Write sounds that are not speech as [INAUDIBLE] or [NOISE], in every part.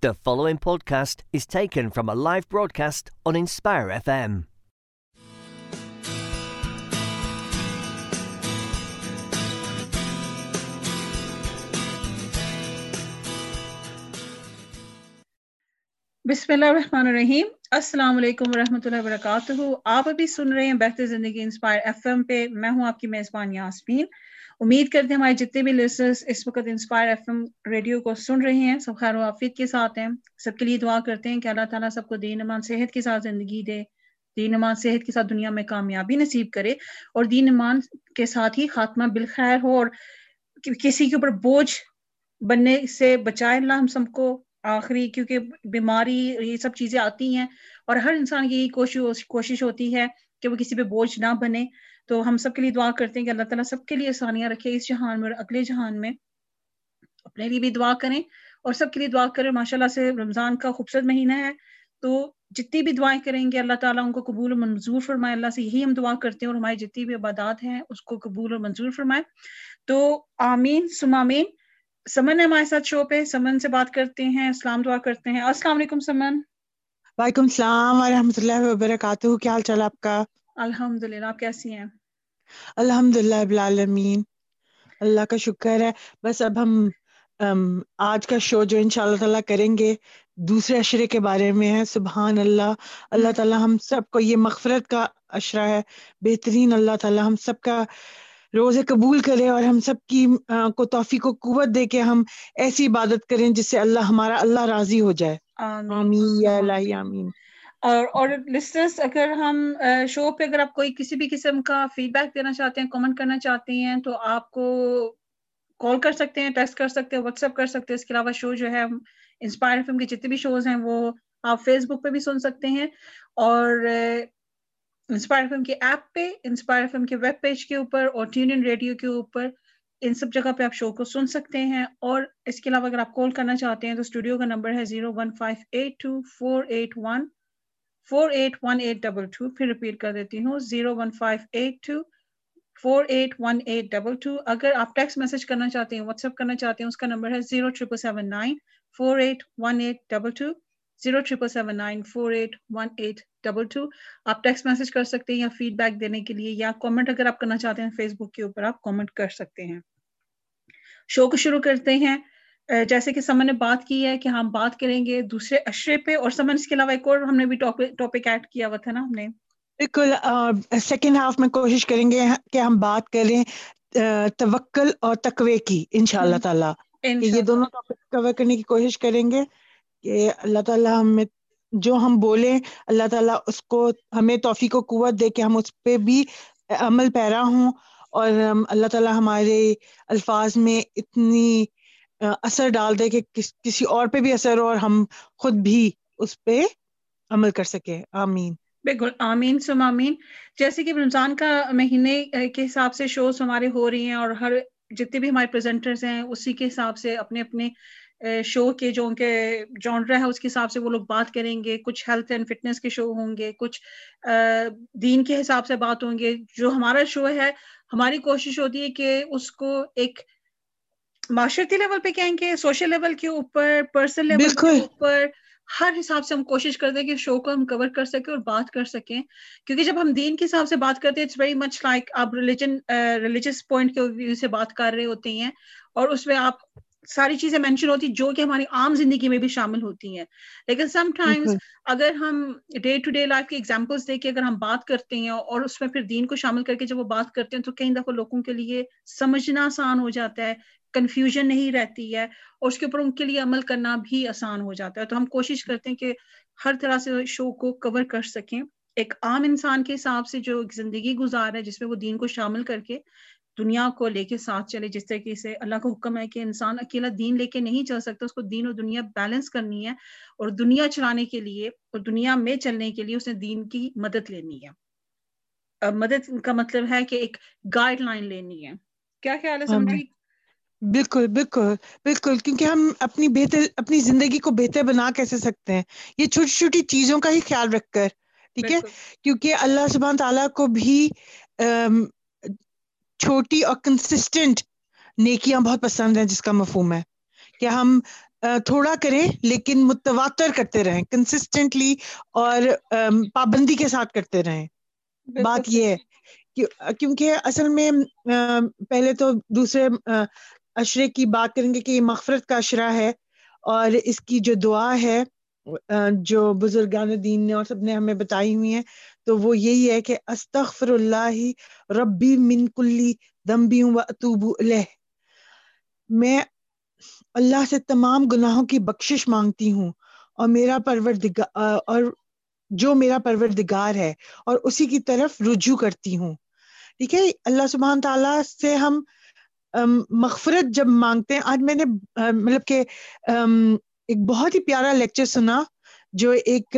The following podcast is taken from a live broadcast on Inspire FM. Bismillah ar-Rahman ar-Rahim. Assalamu alaikum wa rahmatullahi wa barakatuh. You Zindagi Inspire FM. I am your host, Yasmeen. امید کرتے ہیں ہمارے جتنے بھی listeners اس وقت inspire F M radio کو سن رہے ہیں، سب خیر و عافیت کے ساتھ ہیں۔ سب کے لیے دعا کرتے ہیں کہ اللہ تعالیٰ سب کو دین امان صحت کے ساتھ زندگی دے۔ دین امان صحت کے ساتھ دنیا میں کامیابی نصیب کرے اور دین امان کے ساتھ ہی خاتمہ بالخیر ہو اور کسی کے اوپر بوجھ بننے سے بچائے اللہ ہم سب کو۔ آخری، کیونکہ بیماری، یہ سب چیزیں آتی ہیں اور ہر انسان کی یہی کوشش ہوتی ہے کہ وہ کسی پہ بوجھ نہ بنے۔ تو ہم سب کے لیے دعا کرتے ہیں کہ اللہ تعالیٰ سب کے لیے آسانیاں رکھے اس جہان میں اور اگلے جہان میں۔ اپنے لیے بھی دعا کریں اور سب کے لیے دعا کریں۔ ماشاء اللہ سے رمضان کا خوبصورت مہینہ ہے۔ تو جتنی بھی دعائیں کریں گے اللہ تعالیٰ ان کو قبول و منظور فرمائے۔ اللہ سے یہی ہم دعا کرتے ہیں اور ہماری جتنی بھی عبادات ہیں اس کو قبول اور منظور فرمائے۔ تو آمین سمامین سمن ہے ہمارے ساتھ شو پہ۔ سمن سے بات کرتے ہیں۔ اسلام دعا کرتے ہیں۔ السلام علیکم سمن۔ وعلیکم السلام و رحمۃ اللہ وبرکاتہ۔ کیا حال چال آپ کا؟ الحمد للہ آپ کیسی ہیں؟ الحمد للہ بالعالمین اللہ کا شکر ہے۔ بس اب ہم آج کا شو جو ان شاء اللہ تعالیٰ کریں گے دوسرے اشرے کے بارے میں ہے۔ سبحان اللہ اللہ تعالیٰ ہم سب کو یہ مغفرت کا اشرہ ہے۔ بہترین اللہ تعالیٰ ہم سب کا روزے قبول کرے اور ہم سب کی آ, کو توفیق و قوت دے کے ہم ایسی عبادت کریں جس سے اللہ ہمارا اللہ راضی ہو جائے۔ آمین, آمین. یا اللہ آمین۔ اور اور لسنرس اگر ہم شو پہ اگر آپ کوئی کسی بھی قسم کا فیڈ بیک دینا چاہتے ہیں کامنٹ کرنا چاہتے ہیں، تو آپ کو کال کر سکتے ہیں ٹیکسٹ کر سکتے ہیں واٹس ایپ کر سکتے ہیں. اس کے علاوہ شو جو ہے انسپائر فلم کے جتنے بھی شوز ہیں، وہ آپ فیس بک پہ بھی سن سکتے ہیں. اور انسپائر فلم کے ایپ پہ انسپائر فلم کے ویب پیج کے اوپر، اور ٹیون ان ریڈیو کے اوپر، ان سب جگہ پہ آپ شو کو سن سکتے ہیں. اور اس کے علاوہ اگر آپ کال کرنا چاہتے ہیں، تو اسٹوڈیو کا نمبر ہے zero one five eight two four eight one four eight one eight double two پھر ریپیٹ کر دیتی ہوں zero one five eight two four eight one eight double two اگر آپ ٹیکسٹ میسج کرنا چاہتے ہیں واٹس ایپ کرنا چاہتے ہیں، اس کا نمبر ہے zero triple seven nine four eight one eight double two zero triple seven nine four eight one eight double two آپ ٹیکسٹ میسج کر سکتے ہیں یا فیڈ بیک دینے کے لیے، یا کامنٹ اگر آپ کرنا چاہتے ہیں فیس بک کے اوپر، آپ کامنٹ کر سکتے ہیں۔ شو کو شروع کرتے ہیں۔ جیسے کہ سمن نے بات کی ہے کہ ہم بات کریں گے دوسرے اشرے پہ اور سمن اس کے علاوہ ایک اور ہم نے بھی ٹاپک ایڈ کیا ہوا تھا نا ہم نے۔ بالکل سیکنڈ ہاف میں کوشش کریں گے کہ ہم بات کریں توکل اور تقوی کی ان شاء اللہ تعالیٰ یہ دونوں ٹاپک کور کرنے کی کوشش کریں گے کہ اللہ تعالیٰ ہمیں جو ہم بولیں اللہ تعالیٰ اس کو ہمیں توفیق و قوت دے کہ ہم اس پہ بھی عمل پیرا ہوں۔ اور اللہ تعالیٰ ہمارے الفاظ میں اتنی اثر ڈال دے کہ کسی اور پہ بھی اثر اور ہم خود بھی اس پہ عمل کر سکے آمین۔ بالکل۔ آمین، سم آمین۔ جیسے کہ رمضان کا مہینے کے حساب سے شوز ہمارے ہو رہی ہیں اور ہر جتنے بھی ہمارے پریزنٹرز ہیں، اسی کے حساب سے اپنے اپنے شو کے جو ان کے جانڈرا ہے، اس کے حساب سے وہ لوگ بات کریں گے۔ کچھ ہیلتھ اینڈ فٹنس کے شو ہوں گے، کچھ دین کے حساب سے بات ہوں گے۔ جو ہمارا شو ہے، ہماری کوشش ہوتی ہے کہ اس کو ایک معاشرتی لیول پہ کہیں گے سوشل لیول کے اوپر پرسنل لیول کے اوپر ہر حساب سے ہم کوشش کرتے ہیں کہ شو کو ہم کور کر سکیں اور بات کر سکیں۔ کیونکہ جب ہم دین کے حساب سے بات کرتے ہیں اٹس ویری مچ لائک آپ ریلیجن ریلیجس پوائنٹ کے ویو سے بات کر رہے ہوتے ہیں اور اس میں آپ ساری چیزیں مینشن ہوتی جو کہ ہماری عام زندگی میں بھی شامل ہوتی ہیں۔ لیکن سم ٹائمز اگر ہم ڈے ٹو ڈے لائف کی ایگزامپلس دے کے اگر ہم بات کرتے ہیں اور اس میں پھر دین کو شامل کر کے جب وہ بات کرتے ہیں تو کئی دفعہ لوگوں کے لیے سمجھنا آسان ہو جاتا ہے۔ کنفیوژن نہیں رہتی ہے اور اس کے اوپر ان کے لیے عمل کرنا بھی آسان ہو جاتا ہے۔ تو ہم کوشش کرتے ہیں کہ ہر طرح سے شو کو کور کر سکیں۔ ایک عام انسان کے حساب سے جو ایک زندگی گزار ہے، جس میں وہ دین کو شامل کر کے دنیا کو لے کے ساتھ چلے، جس طریقے سے اللہ کا حکم ہے کہ انسان اکیلا دین لے کے نہیں چل سکتا، اس کو دین اور دنیا بیلنس کرنی ہے اور دنیا چلانے کے لیے اور دنیا میں چلنے کے لیے اس نے دین کی مدد لینی ہے۔ مدد کا مطلب ہے کہ ایک گائیڈ لائن لینی ہے۔ کیا خیال ہے؟ سمجھی؟ بالکل بالکل بالکل کیونکہ ہم اپنی بہتر اپنی زندگی کو بہتر بنا کیسے سکتے ہیں؟ یہ چھوٹی چھوٹی چیزوں کا ہی خیال رکھ کر ٹھیک ہے؟ کیونکہ اللہ سبحان تعالیٰ کو بھی چھوٹی اور کنسسٹنٹ نیکیاں بہت پسند ہیں جس کا مفہوم ہے۔ کہ ہم تھوڑا کریں لیکن متواتر کرتے رہیں کنسسٹنٹلی اور پابندی کے ساتھ کرتے رہیں۔ بات یہ ہے کیونکہ اصل میں پہلے تو دوسرے اشرے کی بات کریں گے کہ یہ مغفرت کا اشرا ہے اور اس کی جو دعا ہے جو بزرگان دین نے اور سب نے ہمیں بتائی ہوئی ہیں، تو وہ یہی ہے کہ استغفر اللہ ربی من کلی دمبی و اطوب الہ میں اللہ سے تمام گناہوں کی بخشش مانگتی ہوں اور میرا پروردگار اور جو میرا پروردگار ہے اور اسی کی طرف رجوع کرتی ہوں۔ ٹھیک ہے، اللہ سبحان تعالیٰ سے ہم مغفرت جب مانگتے ہیں آج میں نے مطلب کہ ایک بہت ہی پیارا لیکچر سنا جو ایک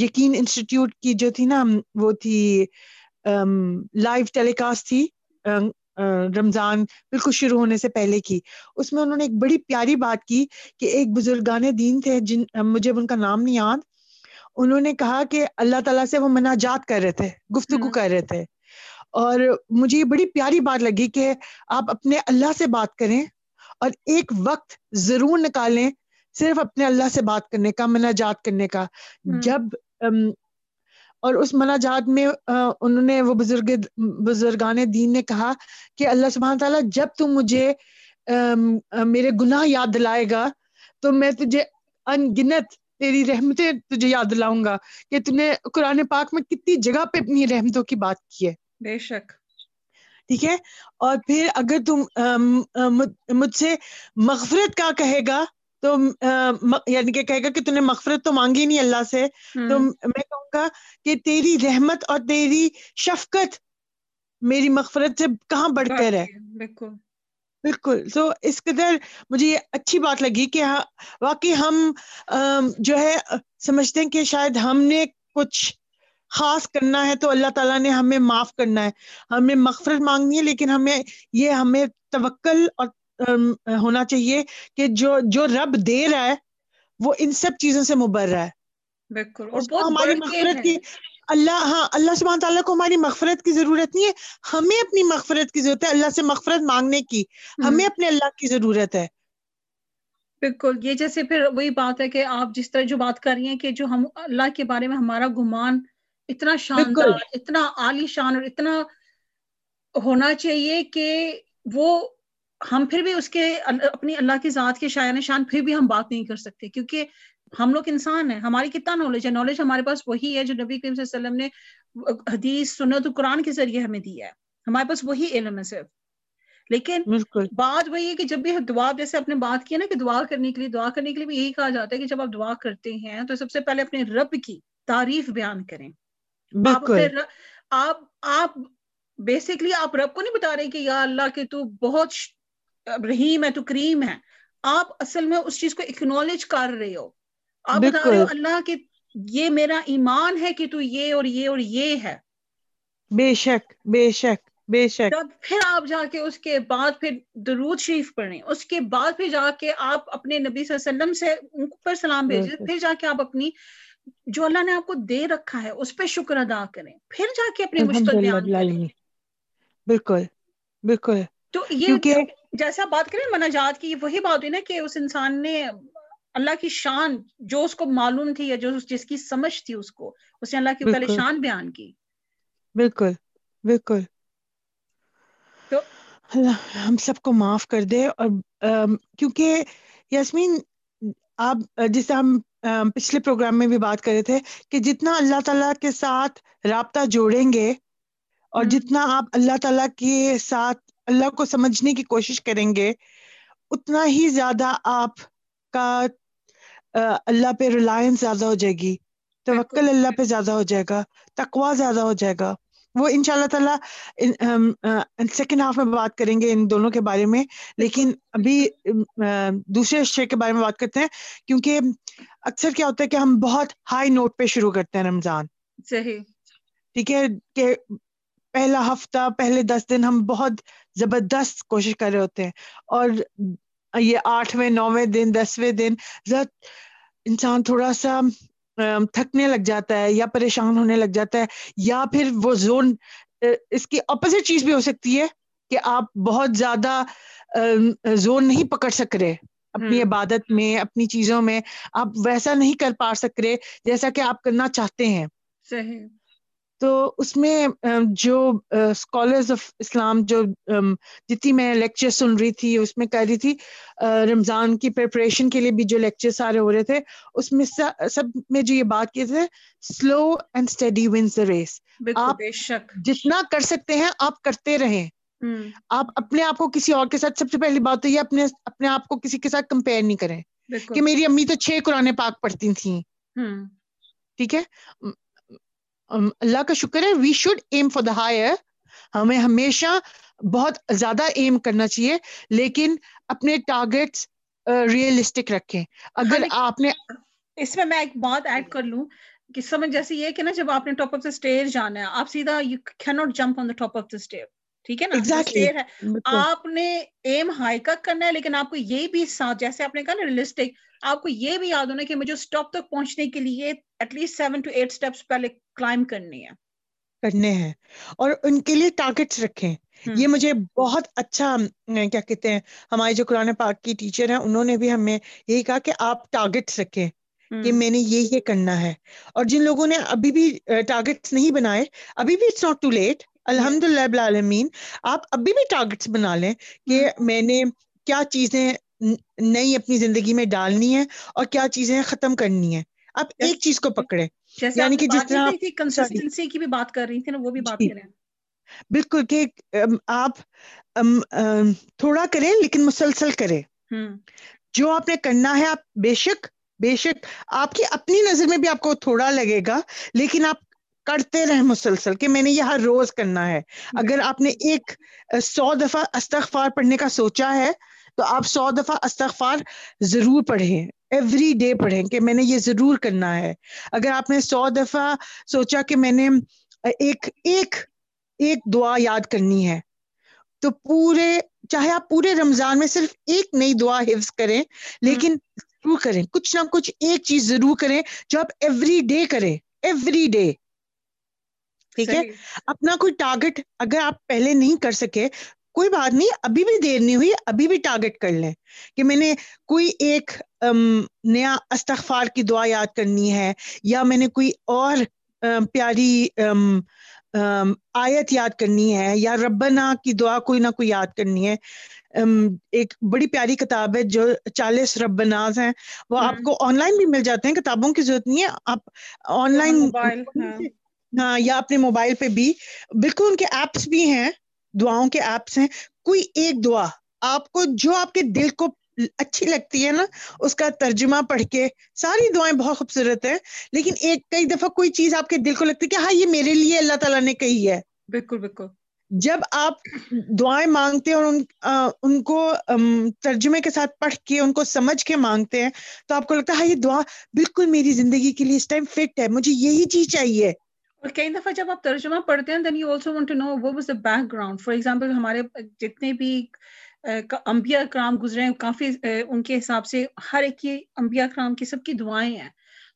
یقین انسٹیٹیوٹ کی جو تھی نا وہ تھی لائیو ٹیلی کاسٹ تھی رمضان بالکل شروع ہونے سے پہلے کی۔ اس میں انہوں نے ایک بڑی پیاری بات کی کہ ایک بزرگان دین تھے جن مجھے ان کا نام نہیں یاد انہوں نے کہا کہ اللہ تعالیٰ سے وہ مناجات کر رہے تھے گفتگو کر رہے تھے۔ اور مجھے یہ بڑی پیاری بات لگی کہ آپ اپنے اللہ سے بات کریں اور ایک وقت ضرور نکالیں صرف اپنے اللہ سے بات کرنے کا مناجات کرنے کا۔ جب اور اس مناجات میں انہوں نے وہ بزرگ بزرگان دین نے کہا کہ اللہ سبحانہ تعالیٰ جب تم مجھے میرے گناہ یاد دلائے گا تو میں تجھے ان گنت تیری رحمتیں تجھے یاد دلاؤں گا کہ تم نے قرآن پاک میں کتنی جگہ پہ اپنی رحمتوں کی بات کی ہے۔ بے شک۔ ٹھیک ہے؟ اور پھر اگر تم مجھ سے مغفرت کا کہے گا تو یعنی کہ کہے گا کہ تم نے مغفرت تو مانگی نہیں اللہ سے تو میں کہوں گا کہ تیری رحمت اور تیری شفقت میری مغفرت سے کہاں بڑھ کر ہے بالکل۔ بالکل۔ تو اس قدر مجھے یہ اچھی بات لگی کہ ہاں، واقعی ہم جو ہے سمجھتے ہیں کہ شاید ہم نے کچھ خاص کرنا ہے تو اللہ تعالیٰ نے ہمیں معاف کرنا ہے۔ ہمیں مغفرت مانگنی ہے لیکن ہمیں یہ ہمیں توکل اور ہونا چاہیے کہ جو جو رب دے رہا ہے وہ ان سب چیزوں سے مبر رہا ہے۔ بالکل ہماری مغفرت کی اللہ ہاں اللہ سبحانہ تعالیٰ کو ہماری مغفرت کی ضرورت نہیں ہے۔ ہمیں اپنی مغفرت کی ضرورت ہے اللہ سے مغفرت مانگنے کی۔ ہمیں اپنے اللہ کی ضرورت ہے۔ بالکل یہ جیسے پھر وہی بات ہے کہ آپ جس طرح جو بات کر رہی ہیں کہ جو ہم اللہ کے بارے میں ہمارا گمان اتنا شاندار اتنا عالی شان اور اتنا ہونا چاہیے کہ وہ ہم پھر بھی اس کے اپنی اللہ کی ذات کے شاعر شان پھر بھی ہم بات نہیں کر سکتے کیونکہ ہم لوگ انسان ہیں ہماری کتنا نالج ہے؟ نالج ہمارے پاس وہی ہے جو نبی کریم صلی اللہ علیہ وسلم نے حدیث سنت قرآن کے ذریعے ہمیں دیا ہے۔ ہمارے پاس وہی علم ہے صرف۔ لیکن بات وہی ہے کہ جب بھی دعا جیسے آپ نے بات کی نا کہ دعا کرنے کے لیے دعا کرنے کے لیے بھی یہی کہا جاتا ہے کہ جب آپ دعا کرتے ہیں تو سب سے پہلے اپنے رب کی تعریف بیان کریں۔ بالکل۔ آپ آپ بیسکلی آپ رب کو نہیں بتا رہے کہ یا اللہ کہ تو بہت رحیم ہے تو کریم ہے۔ آپ اصل میں اس چیز کو اکنالج کر رہے ہو۔ آپ بتا رہے ہو اللہ کہ یہ میرا ایمان ہے کہ تو یہ اور یہ اور یہ ہے۔ بے شک بے شک بے شک۔ تب پھر آپ جا کے اس کے بعد پھر درود شریف پڑھیں۔ اس کے بعد پھر جا کے آپ اپنے نبی صلی اللہ علیہ وسلم سے ان پر سلام بھیجیں۔ پھر جا کے آپ اپنی جو اللہ نے آپ کو دے رکھا ہے اس پہ شکر ادا کریں۔ پھر جا کے اپنے مشکل بالکل بالکل۔ تو یہ جیسا بات کریں مناجات کی وہی بات ہوئی نا کہ اس انسان نے اللہ کی شان جو اس کو معلوم تھی یا جو جس کی سمجھ تھی اس کو اس نے اللہ کی پہلے شان بیان کی۔ بالکل بالکل۔ تو اللہ ہم سب کو معاف کر دے۔ اور کیونکہ یاسمین آپ جسے ہم پچھلے پروگرام میں بھی بات کر رہے تھے کہ جتنا اللہ تعالیٰ کے ساتھ رابطہ جوڑیں گے اور جتنا آپ اللہ تعالیٰ کے ساتھ اللہ کو سمجھنے کی کوشش کریں گے اتنا ہی زیادہ آپ کا اللہ پہ ریلائنس زیادہ ہو جائے گی توکل اللہ پہ زیادہ ہو جائے گا تقوا زیادہ ہو جائے گا۔ وہ ان شاء اللہ تعالیٰ سیکنڈ ہاف میں بات کریں گے ان دونوں کے بارے میں لیکن ابھی دوسرے شے کے بارے میں بات کرتے ہیں کیونکہ اکثر کیا ہوتا ہے کہ ہم بہت ہائی نوٹ پہ شروع کرتے ہیں رمضان۔ صحیح۔ ٹھیک ہے کہ پہلا ہفتہ پہلے دس دن ہم بہت زبردست کوشش کر رہے ہوتے ہیں اور یہ آٹھویں نویں دن دسویں دن انسان تھوڑا سا تھکنے لگ جاتا ہے یا پریشان ہونے لگ جاتا ہے یا پھر وہ زون اس کی اپوزٹ چیز بھی ہو سکتی ہے کہ آپ بہت زیادہ زون نہیں پکڑ سک رہے اپنی عبادت میں اپنی چیزوں میں آپ ویسا نہیں کر پا سک رہے جیسا کہ آپ کرنا چاہتے ہیں۔ صحیح۔ تو اس میں جو اسکالرز آف اسلام جو جتنی میں لیکچر سن رہی تھی اس میں کہہ رہی تھی رمضان کی پریپریشن کے لیے بھی جو لیکچر سارے ہو رہے تھے اس میں سب میں جو یہ بات کی تھے slow and steady wins the race آپ جتنا کر سکتے ہیں آپ کرتے رہیں۔ آپ اپنے آپ کو کسی اور کے ساتھ سب سے پہلی بات تو یہ اپنے اپنے آپ کو کسی کے ساتھ کمپیئر نہیں کریں۔ کہ میری امی تو چھ قرآن پاک پڑھتی تھیں۔ ٹھیک ہے؟ اللہ کا شکر ہے we should aim for the higher ہمیں ہمیشہ بہت زیادہ ایم کرنا چاہیے لیکن اپنے ٹارگیٹس ریئلسٹک رکھیں۔ اگر آپ نے اس میں میں ایک بات ایڈ کر لوں کہ سمجھ جیسے یہ کہ نا جب آپ نے ٹاپ آف دا اسٹیئر جانا ہے آپ سیدھا you can not jump on the top of the stair ٹھیک ہے نا؟ exactly. ہے۔ آپ نے ایم ہائی کا کرنا ہے لیکن آپ کو یہ بھی ساتھ جیسے آپ نے کہا نا ریئلسٹک آپ کو یہ بھی یاد ہونا کہ مجھے اسٹاپ تک پہنچنے کے لیے at least seven two eight steps پہلے کلائم کرنی ہے۔ کرنے ہیں۔ اور ان کے لیے ٹارگیٹس رکھیں۔ یہ مجھے بہت اچھا کیا کہتے ہیں ہمارے جو قرآن پاک کی ٹیچر ہیں انہوں نے بھی ہمیں یہی کہا کہ آپ ٹارگیٹس رکھیں کہ میں نے یہ یہ کرنا ہے۔ اور جن لوگوں نے ابھی بھی ٹارگیٹس نہیں بنائے ابھی بھی اٹس ناٹ ٹو لیٹ الحمد للہ آپ ابھی بھی ٹارگیٹس بنا لیں کہ میں نے کیا چیزیں نئی اپنی زندگی میں ڈالنی ہے اور کیا چیزیں ختم کرنی ہے آپ ایک چیز کو پکڑے یعنی کہ جس طرح کنسسٹنسی کی بھی بات کر رہی تھی نا وہ بھی بات جی۔ کریں۔ بالکل کہ آپ تھوڑا کریں لیکن مسلسل کریں۔ جو آپ نے کرنا ہے آپ بے شک بے شک آپ کی اپنی نظر میں بھی آپ کو تھوڑا لگے گا لیکن آپ کرتے رہے مسلسل کہ میں نے یہ ہر روز کرنا ہے۔ اگر آپ نے ایک سو دفعہ استغفار پڑھنے کا سوچا ہے تو آپ سو دفعہ استغفار ضرور پڑھیں۔ ایوری ڈے پڑھیں کہ میں نے یہ ضرور کرنا ہے۔ اگر آپ نے سو دفعہ سوچا کہ میں نے ایک ایک ایک دعا یاد کرنی ہے تو پورے چاہے آپ پورے رمضان میں صرف ایک نئی دعا حفظ کریں لیکن ضرور کریں۔ کچھ نہ کچھ ایک چیز ضرور کریں جو آپ ایوری ڈے کریں۔ Every day. ٹھیک ہے؟ اپنا کوئی ٹارگٹ اگر آپ پہلے نہیں کر سکے کوئی بات نہیں ابھی بھی دیر نہیں ہوئی ابھی بھی ٹارگٹ کر لیں۔ کہ میں نے کوئی ایک نیا استغفار کی دعا یاد کرنی ہے یا میں نے کوئی اور پیاری آیت یاد کرنی ہے یا ربنا کی دعا کوئی نہ کوئی یاد کرنی ہے۔ ایک بڑی پیاری کتاب ہے جو چالیس رب ناز ہیں۔ وہ آپ کو آن لائن بھی مل جاتے ہیں کتابوں کی ضرورت نہیں ہے آپ آن لائن [LAUGHS] ہاں یا اپنے موبائل پہ بھی۔ بالکل ان کے ایپس بھی ہیں دعاؤں کے ایپس ہیں۔ کوئی ایک دعا آپ کو جو آپ کے دل کو اچھی لگتی ہے نا اس کا ترجمہ پڑھ کے۔ ساری دعائیں بہت خوبصورت ہیں لیکن ایک کئی دفعہ کوئی چیز آپ کے دل کو لگتی ہے کہ ہاں یہ میرے لیے اللہ تعالیٰ نے کہی ہے۔ بالکل بالکل۔ جب آپ دعائیں مانگتے ہیں اور ان, ان کو ترجمے کے ساتھ پڑھ کے ان کو سمجھ کے مانگتے ہیں تو آپ کو لگتا ہے ہاں یہ دعا بالکل میری زندگی کے لیے اس ٹائم فٹ ہے مجھے یہی چیز چاہیے۔ اور کئی دفعہ جب آپ ترجمہ پڑھتے ہیں then you also want to know what was the background for example ہمارے جتنے بھی انبیاء کرام گزرے ہیں کافی ان کے حساب سے ہر ایک کی انبیاء کرام کی سب کی دعائیں ہیں۔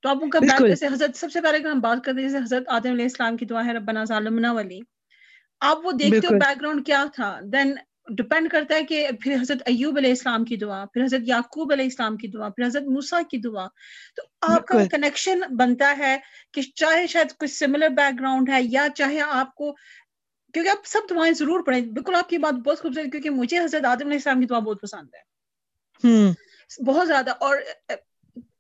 تو آپ ان کا بیک جیسے حضرت سب سے پہلے اگر ہم بات کرتے ہیں جیسے حضرت آدم علیہ السلام کی دعا ہے ربنا ظالمنا والی آپ وہ دیکھتے ہو بیک گراؤنڈ کیا تھا؟ دین ڈپینڈ کرتا ہے کہ پھر حضرت ایوب علیہ السلام کی دعا پھر حضرت یعقوب علیہ السلام کی دعا پھر حضرت موسا کی دعا۔ تو آپ کا کنیکشن بنتا ہے کہ چاہے شاید کچھ سملر بیک گراؤنڈ ہے یا چاہے آپ کو کیونکہ آپ سب دعائیں ضرور پڑھیں۔ بالکل آپ کی بات بہت خوبصورت کیونکہ مجھے حضرت آدم علیہ السلام کی دعا بہت پسند ہے۔ بہت زیادہ اور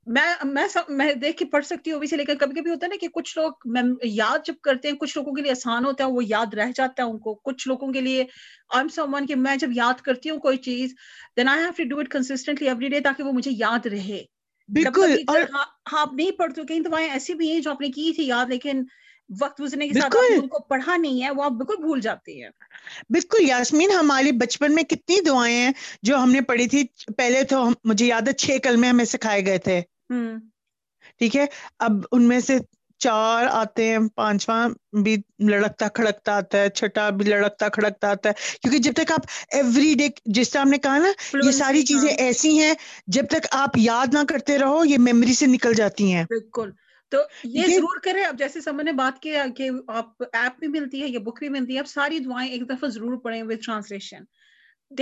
میں میں میں دیکھ کے پڑھ سکتی ہوں بھی سے لیکن کبھی کبھی ہوتا ہے نا کہ کچھ لوگ یاد جب کرتے ہیں کچھ لوگوں کے لیے آسان ہوتا ہے وہ یاد رہ جاتا ہے ان کو۔ کچھ لوگوں کے لیے آئی سم ون کہ میں جب یاد کرتی ہوں کوئی چیز then I have to do it consistently every day تاکہ وہ مجھے یاد رہے۔ بالکل ہاں آپ نہیں پڑھتے کئی دعائیں ایسی بھی ہیں جو آپ نے کی تھی یاد لیکن وقت گزرنے کے ساتھ ان کو پڑھا نہیں ہے وہ آپ بالکل بھول جاتی ہیں۔ بالکل یاسمین ہماری بچپن میں کتنی دعائیں ہیں جو ہم نے پڑھی تھی۔ پہلے تو مجھے یاد ہے چھ کلمے ہمیں سکھائے گئے تھے۔ ٹھیک ہے اب ان میں سے چار آتے ہیں پانچواں بھی لڑکتا کھڑکتا آتا ہے چھٹا بھی لڑکتا کھڑکتا آتا ہے۔ کیونکہ جب تک آپ ایوری ڈے جس طرح ہم نے کہا نا یہ ساری چیزیں ہاں۔ ایسی ہیں جب تک آپ یاد نہ کرتے رہو یہ میموری سے نکل جاتی ہیں۔ بالکل۔ تو یہ ضرور کریں۔ اب جیسے سب نے بات کیا کہ آپ ایپ بھی ملتی ہے یا بک بھی ملتی ہے اب ساری دعائیں ایک دفعہ ضرور پڑھیں وتھ ٹرانسلیشن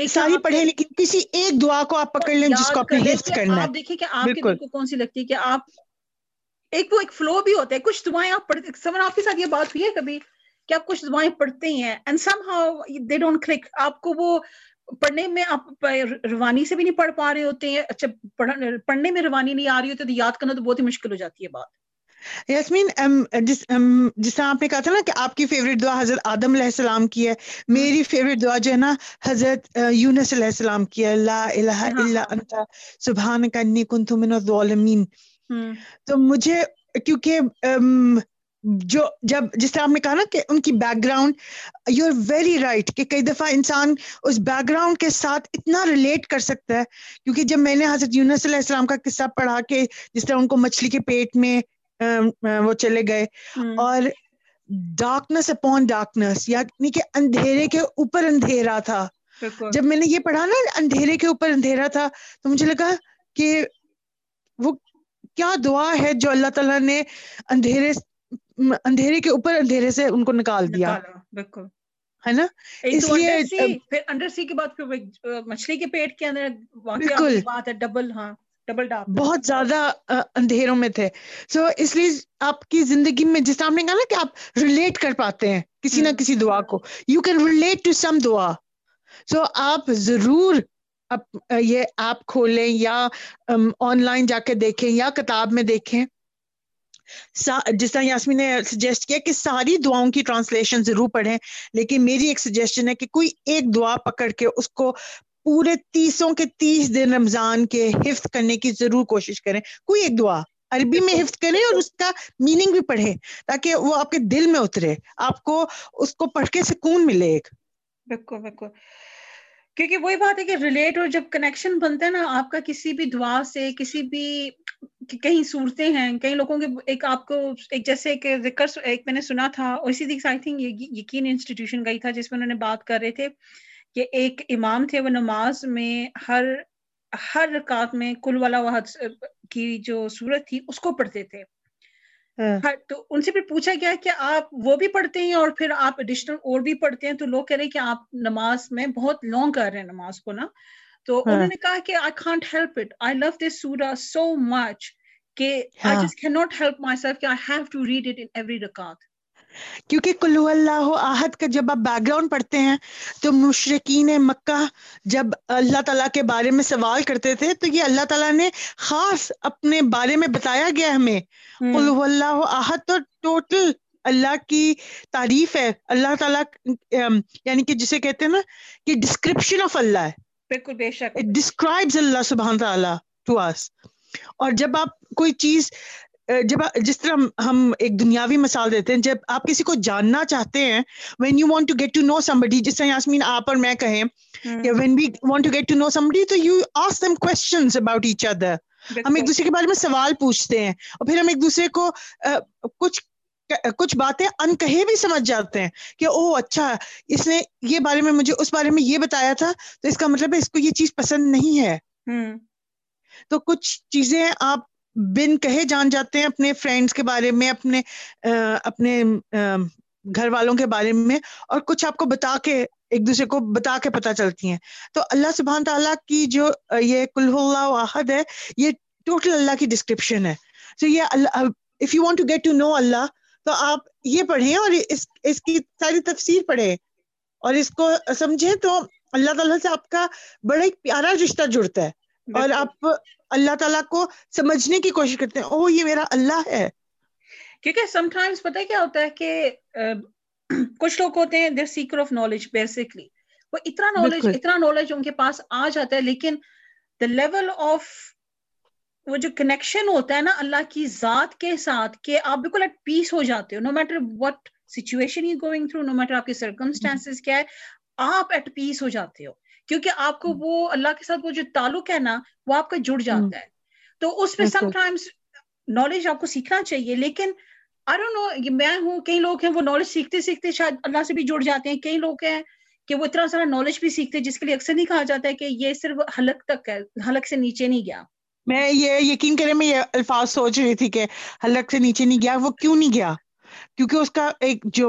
ساری پڑھے لیکن کسی ایک دعا کو آپ پکڑ لیں جس کو اپنے حفظ کرنا ہے۔ دیکھیں کہ آپ کے دل کو کون سی لگتی ہے کہ آپ ایک وہ ایک فلو بھی ہوتا ہے کچھ دعائیں آپ پڑھتے سمن آپ کے ساتھ یہ بات ہوئی ہے کبھی کہ آپ کچھ دعائیں پڑھتے ہیں and somehow they don't click آپ کو وہ پڑھنے میں آپ روانی سے بھی نہیں پڑھ پا رہے ہوتے ہیں اچھا پڑھنے میں روانی نہیں آ رہی ہوتی تو یاد کرنا تو بہت ہی مشکل ہو جاتی ہے بات۔ یاسمین جس جس طرح آپ نے کہا تھا نا کہ آپ کی فیوریٹ دعا حضرت آدم علیہ السلام کی ہے میری فیوریٹ دعا جو ہے نا حضرت یونس علیہ السلام کی ہے لا الہ ہاں، الا۔ انت سبحانک انی کنت من الظالمین۔ تو مجھے کیونکہ جو جب جس طرح آپ نے کہا نا کہ ان کی background you are very right کہ کئی دفعہ انسان اس بیک گراؤنڈ کے ساتھ اتنا ریلیٹ کر سکتا ہے۔ کیونکہ جب میں نے حضرت یونس علیہ السلام کا قصہ پڑھا کہ جس طرح ان کو مچھلی کے پیٹ میں وہ چلے گئے۔ اور ڈارکنس اپون ڈارکنس یعنی کہ اندھیرے کے اوپر اندھیرا تھا۔ جب میں نے یہ پڑھا نا اندھیرے کے اوپر اندھیرا تھا تو مجھے لگا کہ وہ کیا دعا ہے جو اللہ تعالیٰ نے اندھیرے اندھیرے کے اوپر اندھیرے سے ان کو نکال دیا۔ بالکل۔ ہے نا؟ اس لیے پھر انڈر سی مچھلی کے پیٹ کے اندر بالکل۔ بات ہے ڈبل ہاں۔ ڈبل ڈاپ بہت زیادہ اندھیروں میں تھے۔ سو so, اس لیے آپ کی زندگی میں جس طرح آپ نے کہا نا کہ آپ ریلیٹ کر پاتے ہیں کسی نہ کسی دعا کو you can relate to some دعا۔ سو آپ ضرور یہ ایپ کھولیں یا آن لائن جا کے دیکھیں یا کتاب میں دیکھیں۔ جس طرح یاسمی نے سجیسٹ کیا کہ ساری دعاؤں کی ٹرانسلیشن ضرور پڑھیں لیکن میری ایک سجیشن ہے کہ کوئی ایک دعا پکڑ کے اس کو پورے تیسوں کے تیس دن رمضان کے حفظ کرنے کی ضرور کوشش کریں۔ کوئی ایک دعا، عربی میں حفظ کریں اور اس کا میننگ بھی پڑھیں تاکہ وہ آپ کے دل میں اترے، آپ کو اس کو پڑھ کے سکون ملے ایک۔ بالکل بالکل۔ کیونکہ وہی بات ہے کہ ریلیٹ اور جب کنیکشن بنتا ہے نا، آپ کا کسی بھی دعا سے، کسی بھی کہیں صورتیں ہیں کئی لوگوں کے ایک آپ کو ایک جیسے کہ ذکر، ایک میں نے سنا تھا اسی دن آئی تھنک یقین انسٹیٹیوشن گئی تھا جس میں انہوں نے بات کر رہے تھے۔ کہ ایک امام تھے وہ نماز میں ہر ہر رکعت میں کل والا وحد کی جو صورت تھی اس کو پڑھتے تھے۔ ہاں۔ تو ان سے پھر پوچھا گیا کہ آپ وہ بھی پڑھتے ہیں اور پھر آپ ایڈیشنل اور بھی پڑھتے ہیں؟ تو لوگ کہہ رہے ہیں کہ آپ نماز میں بہت لانگ کر رہے ہیں نماز کو نا۔ تو ہاں۔ انہوں نے کہا کہ I can't help it I love this سورا سو مچ کہ I just can not help myself کہ I have to read it in every رکعت۔ کیونکہ کلو اللہ آہد کا جب آپ بیک گراؤنڈ پڑھتے ہیں تو مشرقین مکہ جب اللہ تعالیٰ کے بارے میں سوال کرتے تھے تو یہ اللہ تعالیٰ نے خاص اپنے بارے میں بتایا گیا ہمیں۔ کلو اللہ آہد تو ٹوٹل اللہ کی تعریف ہے۔ اللہ تعالیٰ یعنی کہ جسے کہتے ہیں نا کہ ڈسکرپشن آف اللہ ہے۔ بالکل بے شک۔ ڈسکرائب اللہ سبحان تعالیٰ ٹو اس اور جب آپ کوئی چیز جب جس طرح ہم ایک دنیاوی مثال دیتے ہیں جب آپ کسی کو جاننا چاہتے ہیں when you want to get to know somebody جس طرح یاسمین آپ اور میں کہیں when we want to get to know somebody تو you ask them questions about each other ہم ایک دوسرے کے بارے میں سوال پوچھتے ہیں اور پھر ہم ایک دوسرے کو کچھ کچھ باتیں ان کہے بھی سمجھ جاتے ہیں کہ او اچھا اس نے یہ بارے میں مجھے اس بارے میں یہ بتایا تھا تو اس کا مطلب ہے اس کو یہ چیز پسند نہیں ہے۔ تو کچھ چیزیں آپ بن کہے جان جاتے ہیں اپنے فرینڈس کے بارے میں اپنے اپنے گھر والوں کے بارے میں اور کچھ آپ کو بتا کے ایک دوسرے کو بتا کے پتہ چلتی ہیں۔ تو اللہ سبحان تعالیٰ کی جو یہ کل اللہ احد ہے یہ ٹوٹل اللہ کی ڈسکرپشن ہے۔ تو یہ Allah if you want to get to know Allah تو آپ یہ پڑھیں اور اس اس کی ساری تفسیر پڑھیں۔ اور اس کو سمجھیں تو اللہ تعالیٰ سے آپ کا بڑا ایک پیارا رشتہ جڑتا ہے۔ اور آپ اللہ تعالیٰ کو سمجھنے کی کوشش کرتے ہیں او یہ میرا اللہ ہے۔ کیونکہ سم ٹائمس پتہ کیا ہوتا ہے کہ کچھ لوگ ہوتے ہیں there seeker of knowledge basically وہ اتنا نالج اتنا نالج ان کے پاس آ جاتا ہے لیکن دا لیول آف وہ جو کنیکشن ہوتا ہے نا اللہ کی ذات کے ساتھ کہ آپ بالکل ایٹ پیس ہو جاتے ہو no matter what situation you going through no matter آپ کی سرکمسٹانس کیا ہے آپ ایٹ پیس ہو جاتے ہو۔ کیونکہ آپ کو وہ اللہ کے ساتھ وہ جو تعلق ہے نا وہ آپ کا جڑ جاتا ہے۔ تو اس میں سم ٹائمس نالج آپ کو سیکھنا چاہیے لیکن آئی ڈونٹ نو میں ہوں کئی لوگ ہیں وہ نالج سیکھتے سیکھتے شاید اللہ سے بھی جڑ جاتے ہیں۔ کئی لوگ ہیں کہ وہ اتنا سارا نالج بھی سیکھتے جس کے لیے اکثر نہیں کہا جاتا ہے کہ یہ صرف حلق تک ہے حلق سے نیچے نہیں گیا۔ میں یہ یقین کرے میں یہ الفاظ سوچ رہی تھی کہ حلق سے نیچے نہیں گیا وہ کیوں نہیں گیا؟ کیونکہ اس کا ایک جو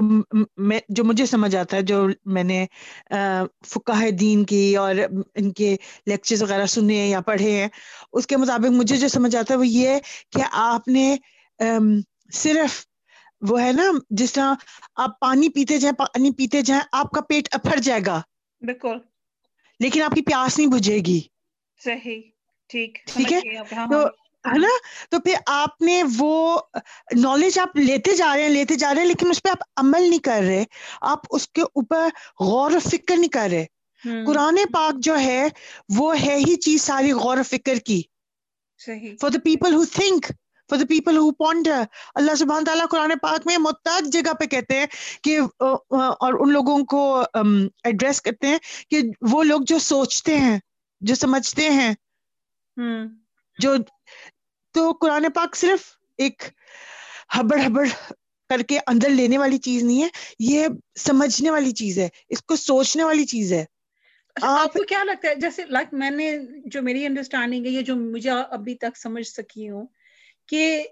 جو مجھے سمجھ آتا ہے جو میں نے فکاہ دین کی اور ان کے لیکچرز وغیرہ سنے یا پڑھے ہیں اس کے مطابق مجھے جو سمجھ آتا ہے وہ یہ کہ آپ نے صرف وہ ہے نا جس طرح آپ پانی پیتے جائیں پانی پیتے جائیں آپ کا پیٹ اپھر جائے گا۔ بالکل۔ لیکن آپ کی پیاس نہیں بجھے گی۔ صحیح۔ ٹھیک۔ ٹھیک ہے؟ تو ہے نا؟ تو پھر آپ نے وہ نالج آپ لیتے جا رہے ہیں لیتے جا رہے ہیں لیکن اس پہ آپ عمل نہیں کر رہے۔ آپ اس کے اوپر غور و فکر نہیں کر رہے۔ قرآن پاک جو ہے وہ ہے ہی چیز ساری غور و فکر کی۔ For the people who think for the people who ponder Allah سبحان تعالیٰ قرآن پاک میں متعد جگہ پہ کہتے ہیں کہ اور ان لوگوں کو ایڈریس کرتے ہیں کہ وہ لوگ جو سوچتے ہیں جو سمجھتے ہیں۔ جو تو قرآن پاک صرف ایک ہبڑ ہبڑ کر کے اندر لینے والی چیز نہیں ہے یہ سمجھنے والی چیز ہے اس کو سوچنے والی چیز ہے۔ اچھا، آپ کو کیا لگتا ہے؟ جیسے لائک میں نے جو میری انڈرسٹینڈنگ ہے یہ جو مجھے ابھی تک سمجھ سکی ہوں کہ